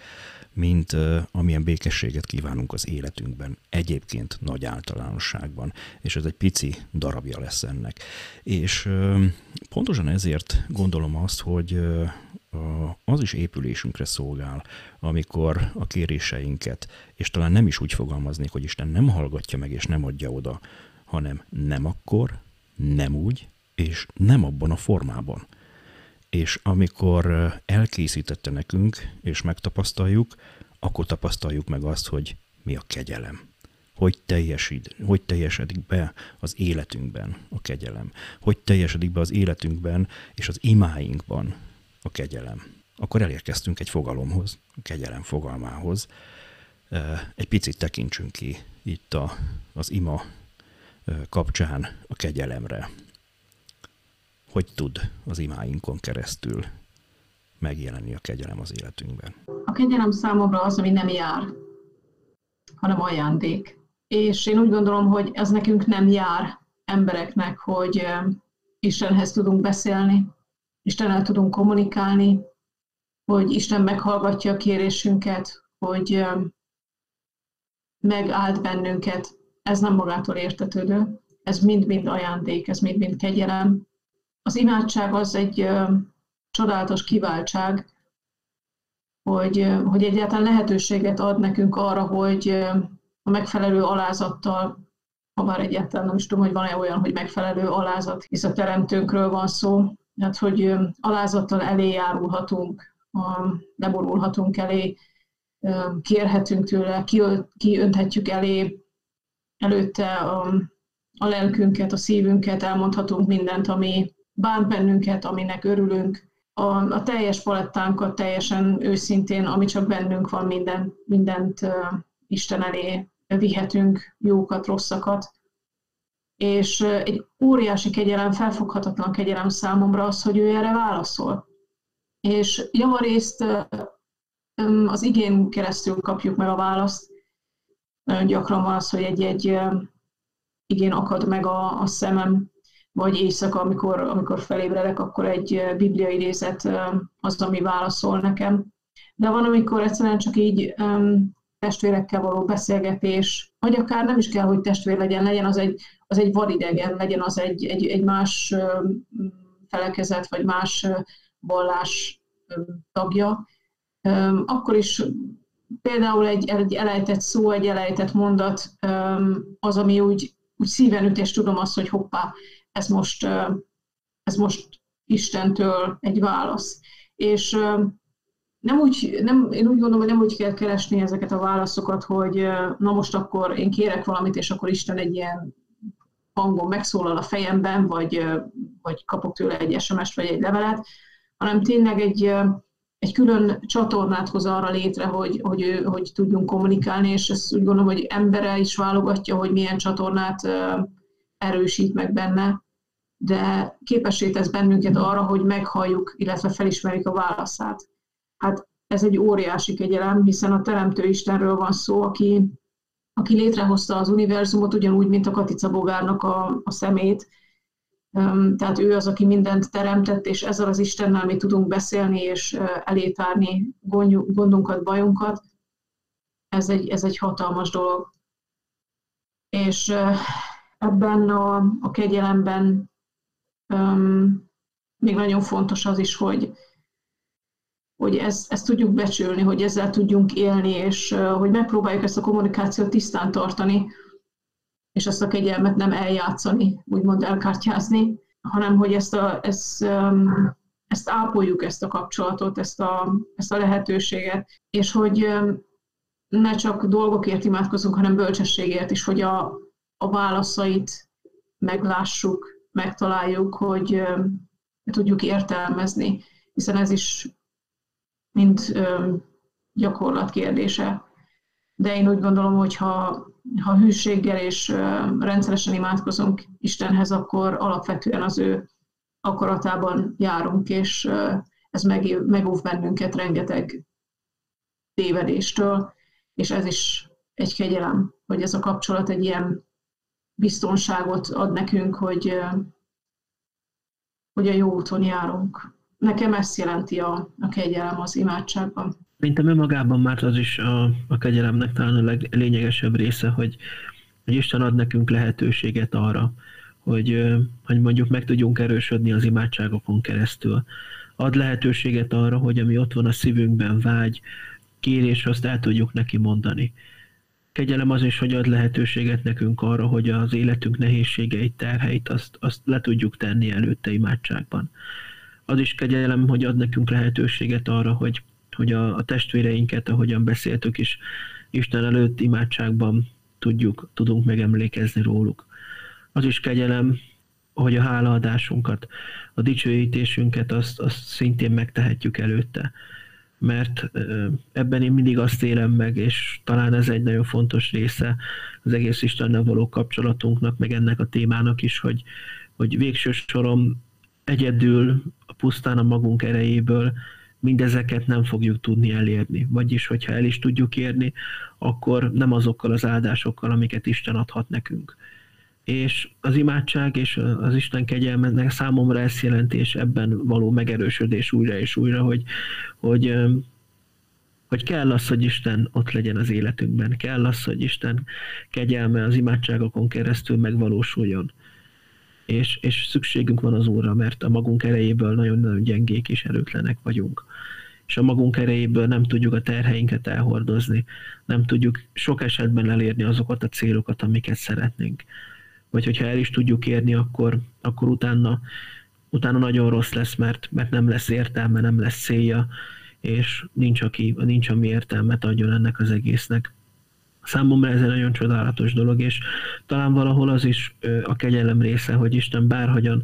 mint uh, amilyen békességet kívánunk az életünkben, egyébként nagy általánosságban, és ez egy pici darabja lesz ennek. És uh, pontosan ezért gondolom azt, hogy uh, az is épülésünkre szolgál, amikor a kéréseinket, és talán nem is úgy fogalmaznék, hogy Isten nem hallgatja meg és nem adja oda, hanem nem akkor, nem úgy, és nem abban a formában. És amikor elkészítette nekünk, és megtapasztaljuk, akkor tapasztaljuk meg azt, hogy mi a kegyelem. Hogy, teljesít, hogy teljesedik be az életünkben a kegyelem. Hogy teljesedik be az életünkben és az imáinkban a kegyelem. Akkor elérkeztünk egy fogalomhoz, a kegyelem fogalmához. Egy picit tekintsünk ki itt a, az ima kapcsán a kegyelemre. Hogy tud az imáinkon keresztül megjelenni a kegyelem az életünkben? A kegyelem számomra az, ami nem jár, hanem ajándék. És én úgy gondolom, hogy ez nekünk nem jár embereknek, hogy Istenhez tudunk beszélni, Istennel tudunk kommunikálni, hogy Isten meghallgatja a kérésünket, hogy megállt bennünket. Ez nem magától értetődő, ez mind-mind ajándék, ez mind-mind kegyelem. Az imádság az egy csodálatos kiváltság, hogy, hogy egyáltalán lehetőséget ad nekünk arra, hogy a megfelelő alázattal, ha bár egyáltalán nem is tudom, hogy van-e olyan, hogy megfelelő alázat, hisz a teremtőnkről van szó, hát hogy alázattal elé járulhatunk, leborulhatunk elé, kérhetünk tőle, kiönthetjük elé előtte a, a lelkünket, a szívünket, elmondhatunk mindent, ami bánt bennünket, aminek örülünk, a, a teljes palettánkat teljesen őszintén, ami csak bennünk van, minden, mindent uh, Isten elé vihetünk, jókat, rosszakat, és egy óriási kegyelem, felfoghatatlan kegyelem számomra az, hogy ő erre válaszol. És javarészt az igén keresztül kapjuk meg a választ. Nagyon gyakran van az, hogy egy-egy igén akad meg a, a szemem, vagy éjszaka, amikor, amikor felébredek, akkor egy bibliai idézet az, ami válaszol nekem. De van, amikor egyszerűen csak így testvérekkel való beszélgetés, vagy akár nem is kell, hogy testvér legyen, legyen az egy, az egy vadidegen, legyen az egy, egy, egy más felekezet, vagy más vallás tagja, akkor is például egy, egy elejtett szó, egy elejtett mondat az, ami úgy, úgy szíven üt, és tudom azt, hogy hoppá, ez most, ez most Istentől egy válasz. És nem úgy, nem, én úgy gondolom, hogy nem úgy kell keresni ezeket a válaszokat, hogy na most akkor én kérek valamit, és akkor Isten egy ilyen hangon megszólal a fejemben, vagy, vagy kapok tőle egy SMS-t, vagy egy levelet, hanem tényleg egy, egy külön csatornát hoz arra létre, hogy, hogy, hogy tudjunk kommunikálni, és ezt úgy gondolom, hogy embere is válogatja, hogy milyen csatornát erősít meg benne, de képessé tesz bennünket arra, hogy meghalljuk, illetve felismerjük a válaszát. Hát ez egy óriási kegyelem, hiszen a Teremtő Istenről van szó, aki, aki létrehozta az univerzumot, ugyanúgy, mint a Katica Bogárnak a, a szemét. Tehát ő az, aki mindent teremtett, és ezzel az Istennel mi tudunk beszélni és elétárni gondunkat, bajunkat. Ez egy, ez egy hatalmas dolog. És ebben a, a kegyelemben még nagyon fontos az is, hogy, hogy ezt, ezt tudjuk becsülni, hogy ezzel tudjunk élni, és hogy megpróbáljuk ezt a kommunikációt tisztán tartani, és ezt a kegyelmet nem eljátszani, úgymond elkártyázni, hanem hogy ezt, a, ezt, ezt ápoljuk, ezt a kapcsolatot, ezt a, ezt a lehetőséget, és hogy ne csak dolgokért imádkozunk, hanem bölcsességért is, hogy a, a válaszait meglássuk, megtaláljuk, hogy tudjuk értelmezni, hiszen ez is mind gyakorlat kérdése. De én úgy gondolom, hogy ha, ha hűséggel és rendszeresen imádkozunk Istenhez, akkor alapvetően az ő akaratában járunk, és ez megóv bennünket rengeteg tévedéstől, és ez is egy kegyelem, hogy ez a kapcsolat egy ilyen biztonságot ad nekünk, hogy, hogy a jó úton járunk. Nekem ezt jelenti a, a kegyelem az imádságban. Szerintem önmagában már az is a, a kegyelemnek talán a leglényegesebb része, hogy, hogy Isten ad nekünk lehetőséget arra, hogy, hogy mondjuk meg tudjunk erősödni az imádságokon keresztül. Ad lehetőséget arra, hogy ami ott van a szívünkben, vágy, kérés, azt el tudjuk neki mondani. Kegyelem az is, hogy ad lehetőséget nekünk arra, hogy az életünk nehézségeit, terheit, azt, azt le tudjuk tenni előtte imádságban. Az is kegyelem, hogy ad nekünk lehetőséget arra, hogy, hogy a, a testvéreinket, ahogyan beszéltük is, Isten előtt imádságban tudjuk, tudunk megemlékezni róluk. Az is kegyelem, hogy a hálaadásunkat, a dicsőítésünket azt, azt szintén megtehetjük előtte mert ebben én mindig azt élem meg, és talán ez egy nagyon fontos része az egész Istennel való kapcsolatunknak, meg ennek a témának is, hogy, hogy végső soron egyedül, a pusztán a magunk erejéből mindezeket nem fogjuk tudni elérni. Vagyis, hogyha el is tudjuk érni, akkor nem azokkal az áldásokkal, amiket Isten adhat nekünk és az imádság és az Isten kegyelmennek számomra ezt jelenti, és ebben való megerősödés újra és újra, hogy, hogy, hogy kell az, hogy Isten ott legyen az életünkben, kell az, hogy Isten kegyelme az imádságokon keresztül megvalósuljon. És, és szükségünk van az Úrra, mert a magunk erejéből nagyon-nagyon gyengék és erőtlenek vagyunk. És a magunk erejéből nem tudjuk a terheinket elhordozni, nem tudjuk sok esetben elérni azokat a célokat, amiket szeretnénk vagy hogyha el is tudjuk érni, akkor, akkor utána, utána nagyon rossz lesz, mert, mert nem lesz értelme, nem lesz célja, és nincs, aki, nincs ami értelmet adjon ennek az egésznek. Számomra ez egy nagyon csodálatos dolog, és talán valahol az is a kegyelem része, hogy Isten bárhogyan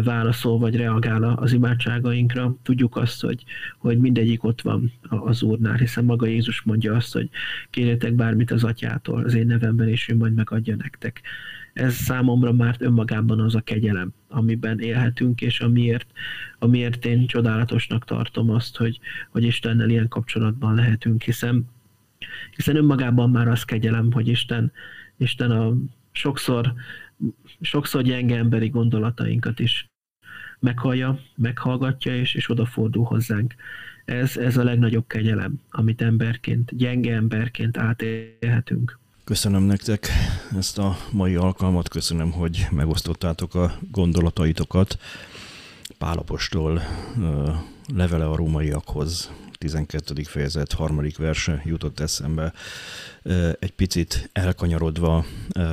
válaszol vagy reagál az imádságainkra, tudjuk azt, hogy, hogy mindegyik ott van az Úrnál, hiszen maga Jézus mondja azt, hogy kérjetek bármit az atyától, az én nevemben, és ő majd megadja nektek ez számomra már önmagában az a kegyelem, amiben élhetünk, és amiért, amiért én csodálatosnak tartom azt, hogy, hogy Istennel ilyen kapcsolatban lehetünk, hiszen, hiszen önmagában már az kegyelem, hogy Isten, Isten a sokszor, sokszor gyenge emberi gondolatainkat is meghallja, meghallgatja, és, és odafordul hozzánk. Ez, ez a legnagyobb kegyelem, amit emberként, gyenge emberként átélhetünk. Köszönöm nektek ezt a mai alkalmat, köszönöm, hogy megosztottátok a gondolataitokat. Pálapostól levele a rómaiakhoz 12. fejezet harmadik verse jutott eszembe egy picit elkanyarodva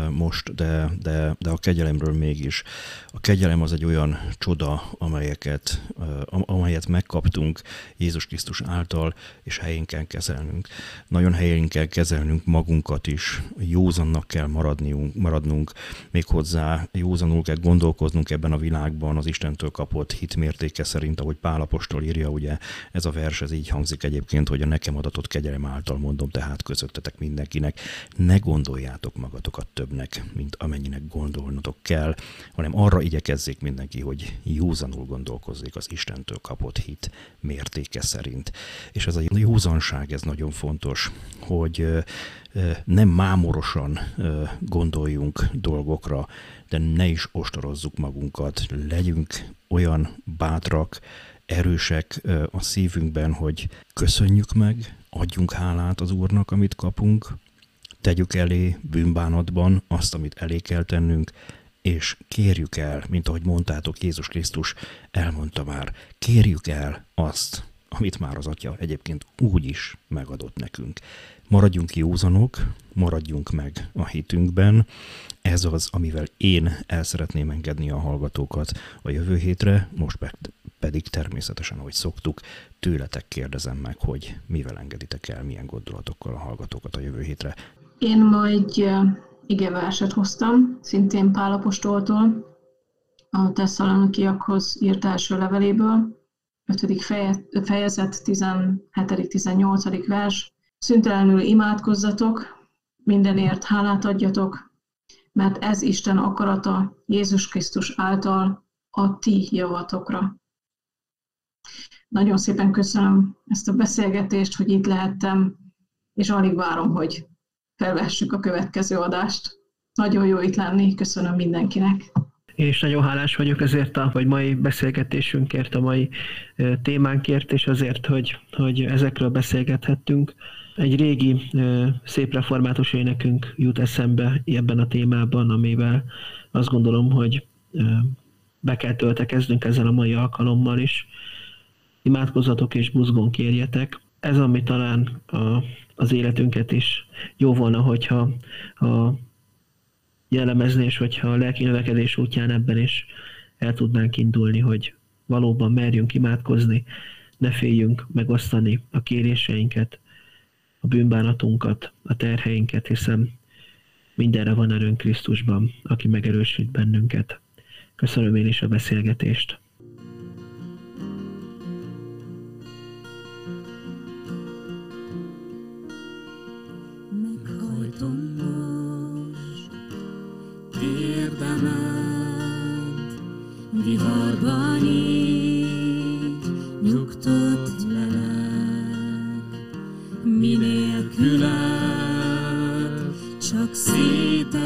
most, de, de, de a kegyelemről mégis. A kegyelem az egy olyan csoda, amelyeket, amelyet megkaptunk Jézus Krisztus által, és helyén kell kezelnünk. Nagyon helyén kell kezelnünk magunkat is, józannak kell maradniunk, maradnunk, méghozzá józanul kell gondolkoznunk ebben a világban az Istentől kapott hitmértéke szerint, ahogy Pálapostól írja, ugye ez a vers, ez így hangzik egyébként, hogy a nekem adatott kegyelem által mondom, tehát közöttetek minden mindenkinek, ne gondoljátok magatokat többnek, mint amennyinek gondolnotok kell, hanem arra igyekezzék mindenki, hogy józanul gondolkozzék az Istentől kapott hit mértéke szerint. És ez a józanság, ez nagyon fontos, hogy nem mámorosan gondoljunk dolgokra, de ne is ostorozzuk magunkat, legyünk olyan bátrak, erősek a szívünkben, hogy köszönjük meg, adjunk hálát az Úrnak, amit kapunk, tegyük elé bűnbánatban azt, amit elé kell tennünk, és kérjük el, mint ahogy mondtátok, Jézus Krisztus elmondta már, kérjük el azt, amit már az Atya egyébként úgy is megadott nekünk. Maradjunk józanok, maradjunk meg a hitünkben. Ez az, amivel én el szeretném engedni a hallgatókat a jövő hétre, most pedig természetesen, ahogy szoktuk, tőletek kérdezem meg, hogy mivel engeditek el, milyen gondolatokkal a hallgatókat a jövő hétre. Én ma egy igeverset hoztam, szintén Pálapostoltól, a Tesszalonikiakhoz írt első leveléből, 5. fejezet, 17.-18. vers. Szüntelenül imádkozzatok, mindenért hálát adjatok, mert ez Isten akarata Jézus Krisztus által a ti javatokra. Nagyon szépen köszönöm ezt a beszélgetést, hogy itt lehettem, és alig várom, hogy felvessük a következő adást. nagyon jó itt lenni. Köszönöm mindenkinek. És nagyon hálás vagyok ezért a vagy mai beszélgetésünkért, a mai témánkért, és azért, hogy, hogy ezekről beszélgethettünk. Egy régi szép református énekünk jut eszembe ebben a témában, amivel azt gondolom, hogy be kell töltekeznünk ezzel a mai alkalommal is. Imádkozzatok és buzgón kérjetek. Ez, ami talán a, az életünket is jó volna, hogyha a jellemezni, és hogyha a lelki növekedés útján ebben is el tudnánk indulni, hogy valóban merjünk imádkozni, ne féljünk megosztani a kéréseinket, a bűnbánatunkat, a terheinket, hiszen mindenre van erőnk Krisztusban, aki megerősít bennünket. Köszönöm én is a beszélgetést.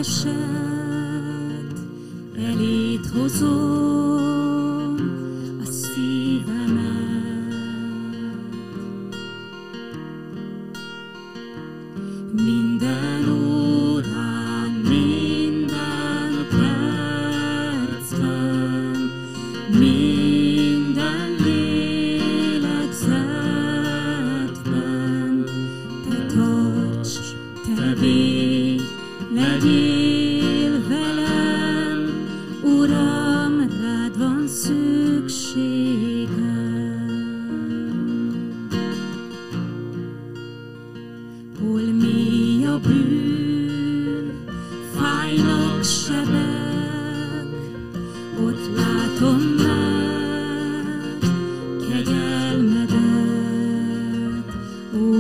Szétesett elét hozom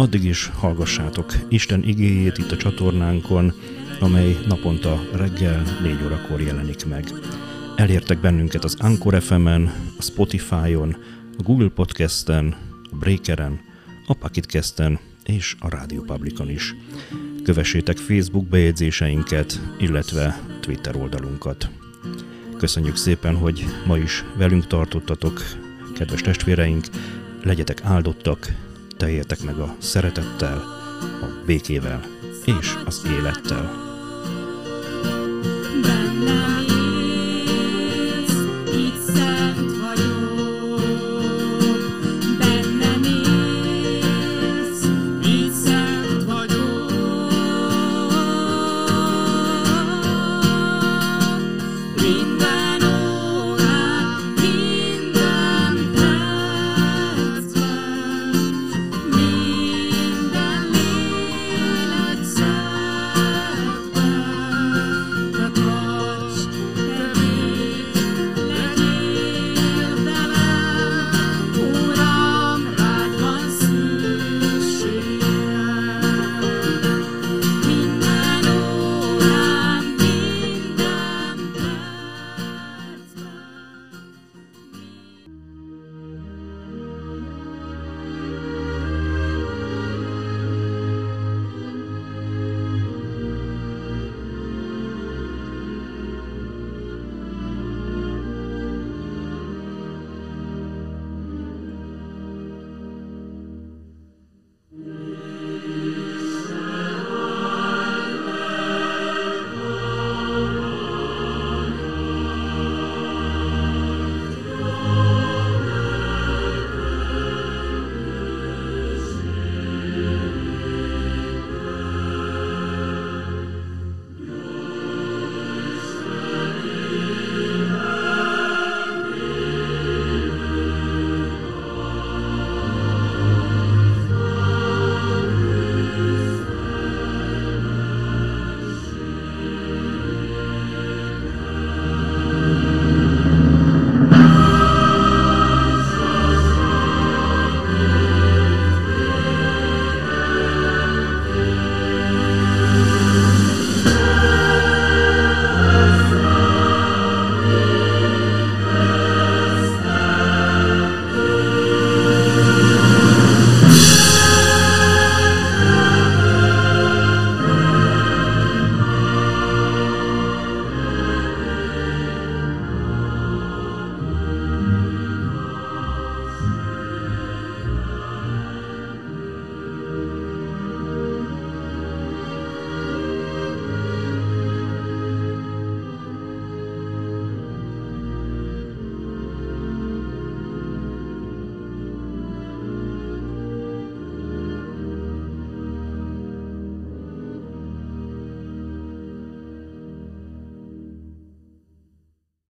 Addig is hallgassátok Isten igéjét itt a csatornánkon, amely naponta reggel 4 órakor jelenik meg. Elértek bennünket az Anchor FM-en, a Spotify-on, a Google Podcast-en, a Breakeren, a Pocketcast-en és a Radio Publicon is. Kövessétek Facebook bejegyzéseinket, illetve Twitter oldalunkat. Köszönjük szépen, hogy ma is velünk tartottatok, kedves testvéreink, legyetek áldottak, teljetek meg a szeretettel, a békével és az élettel.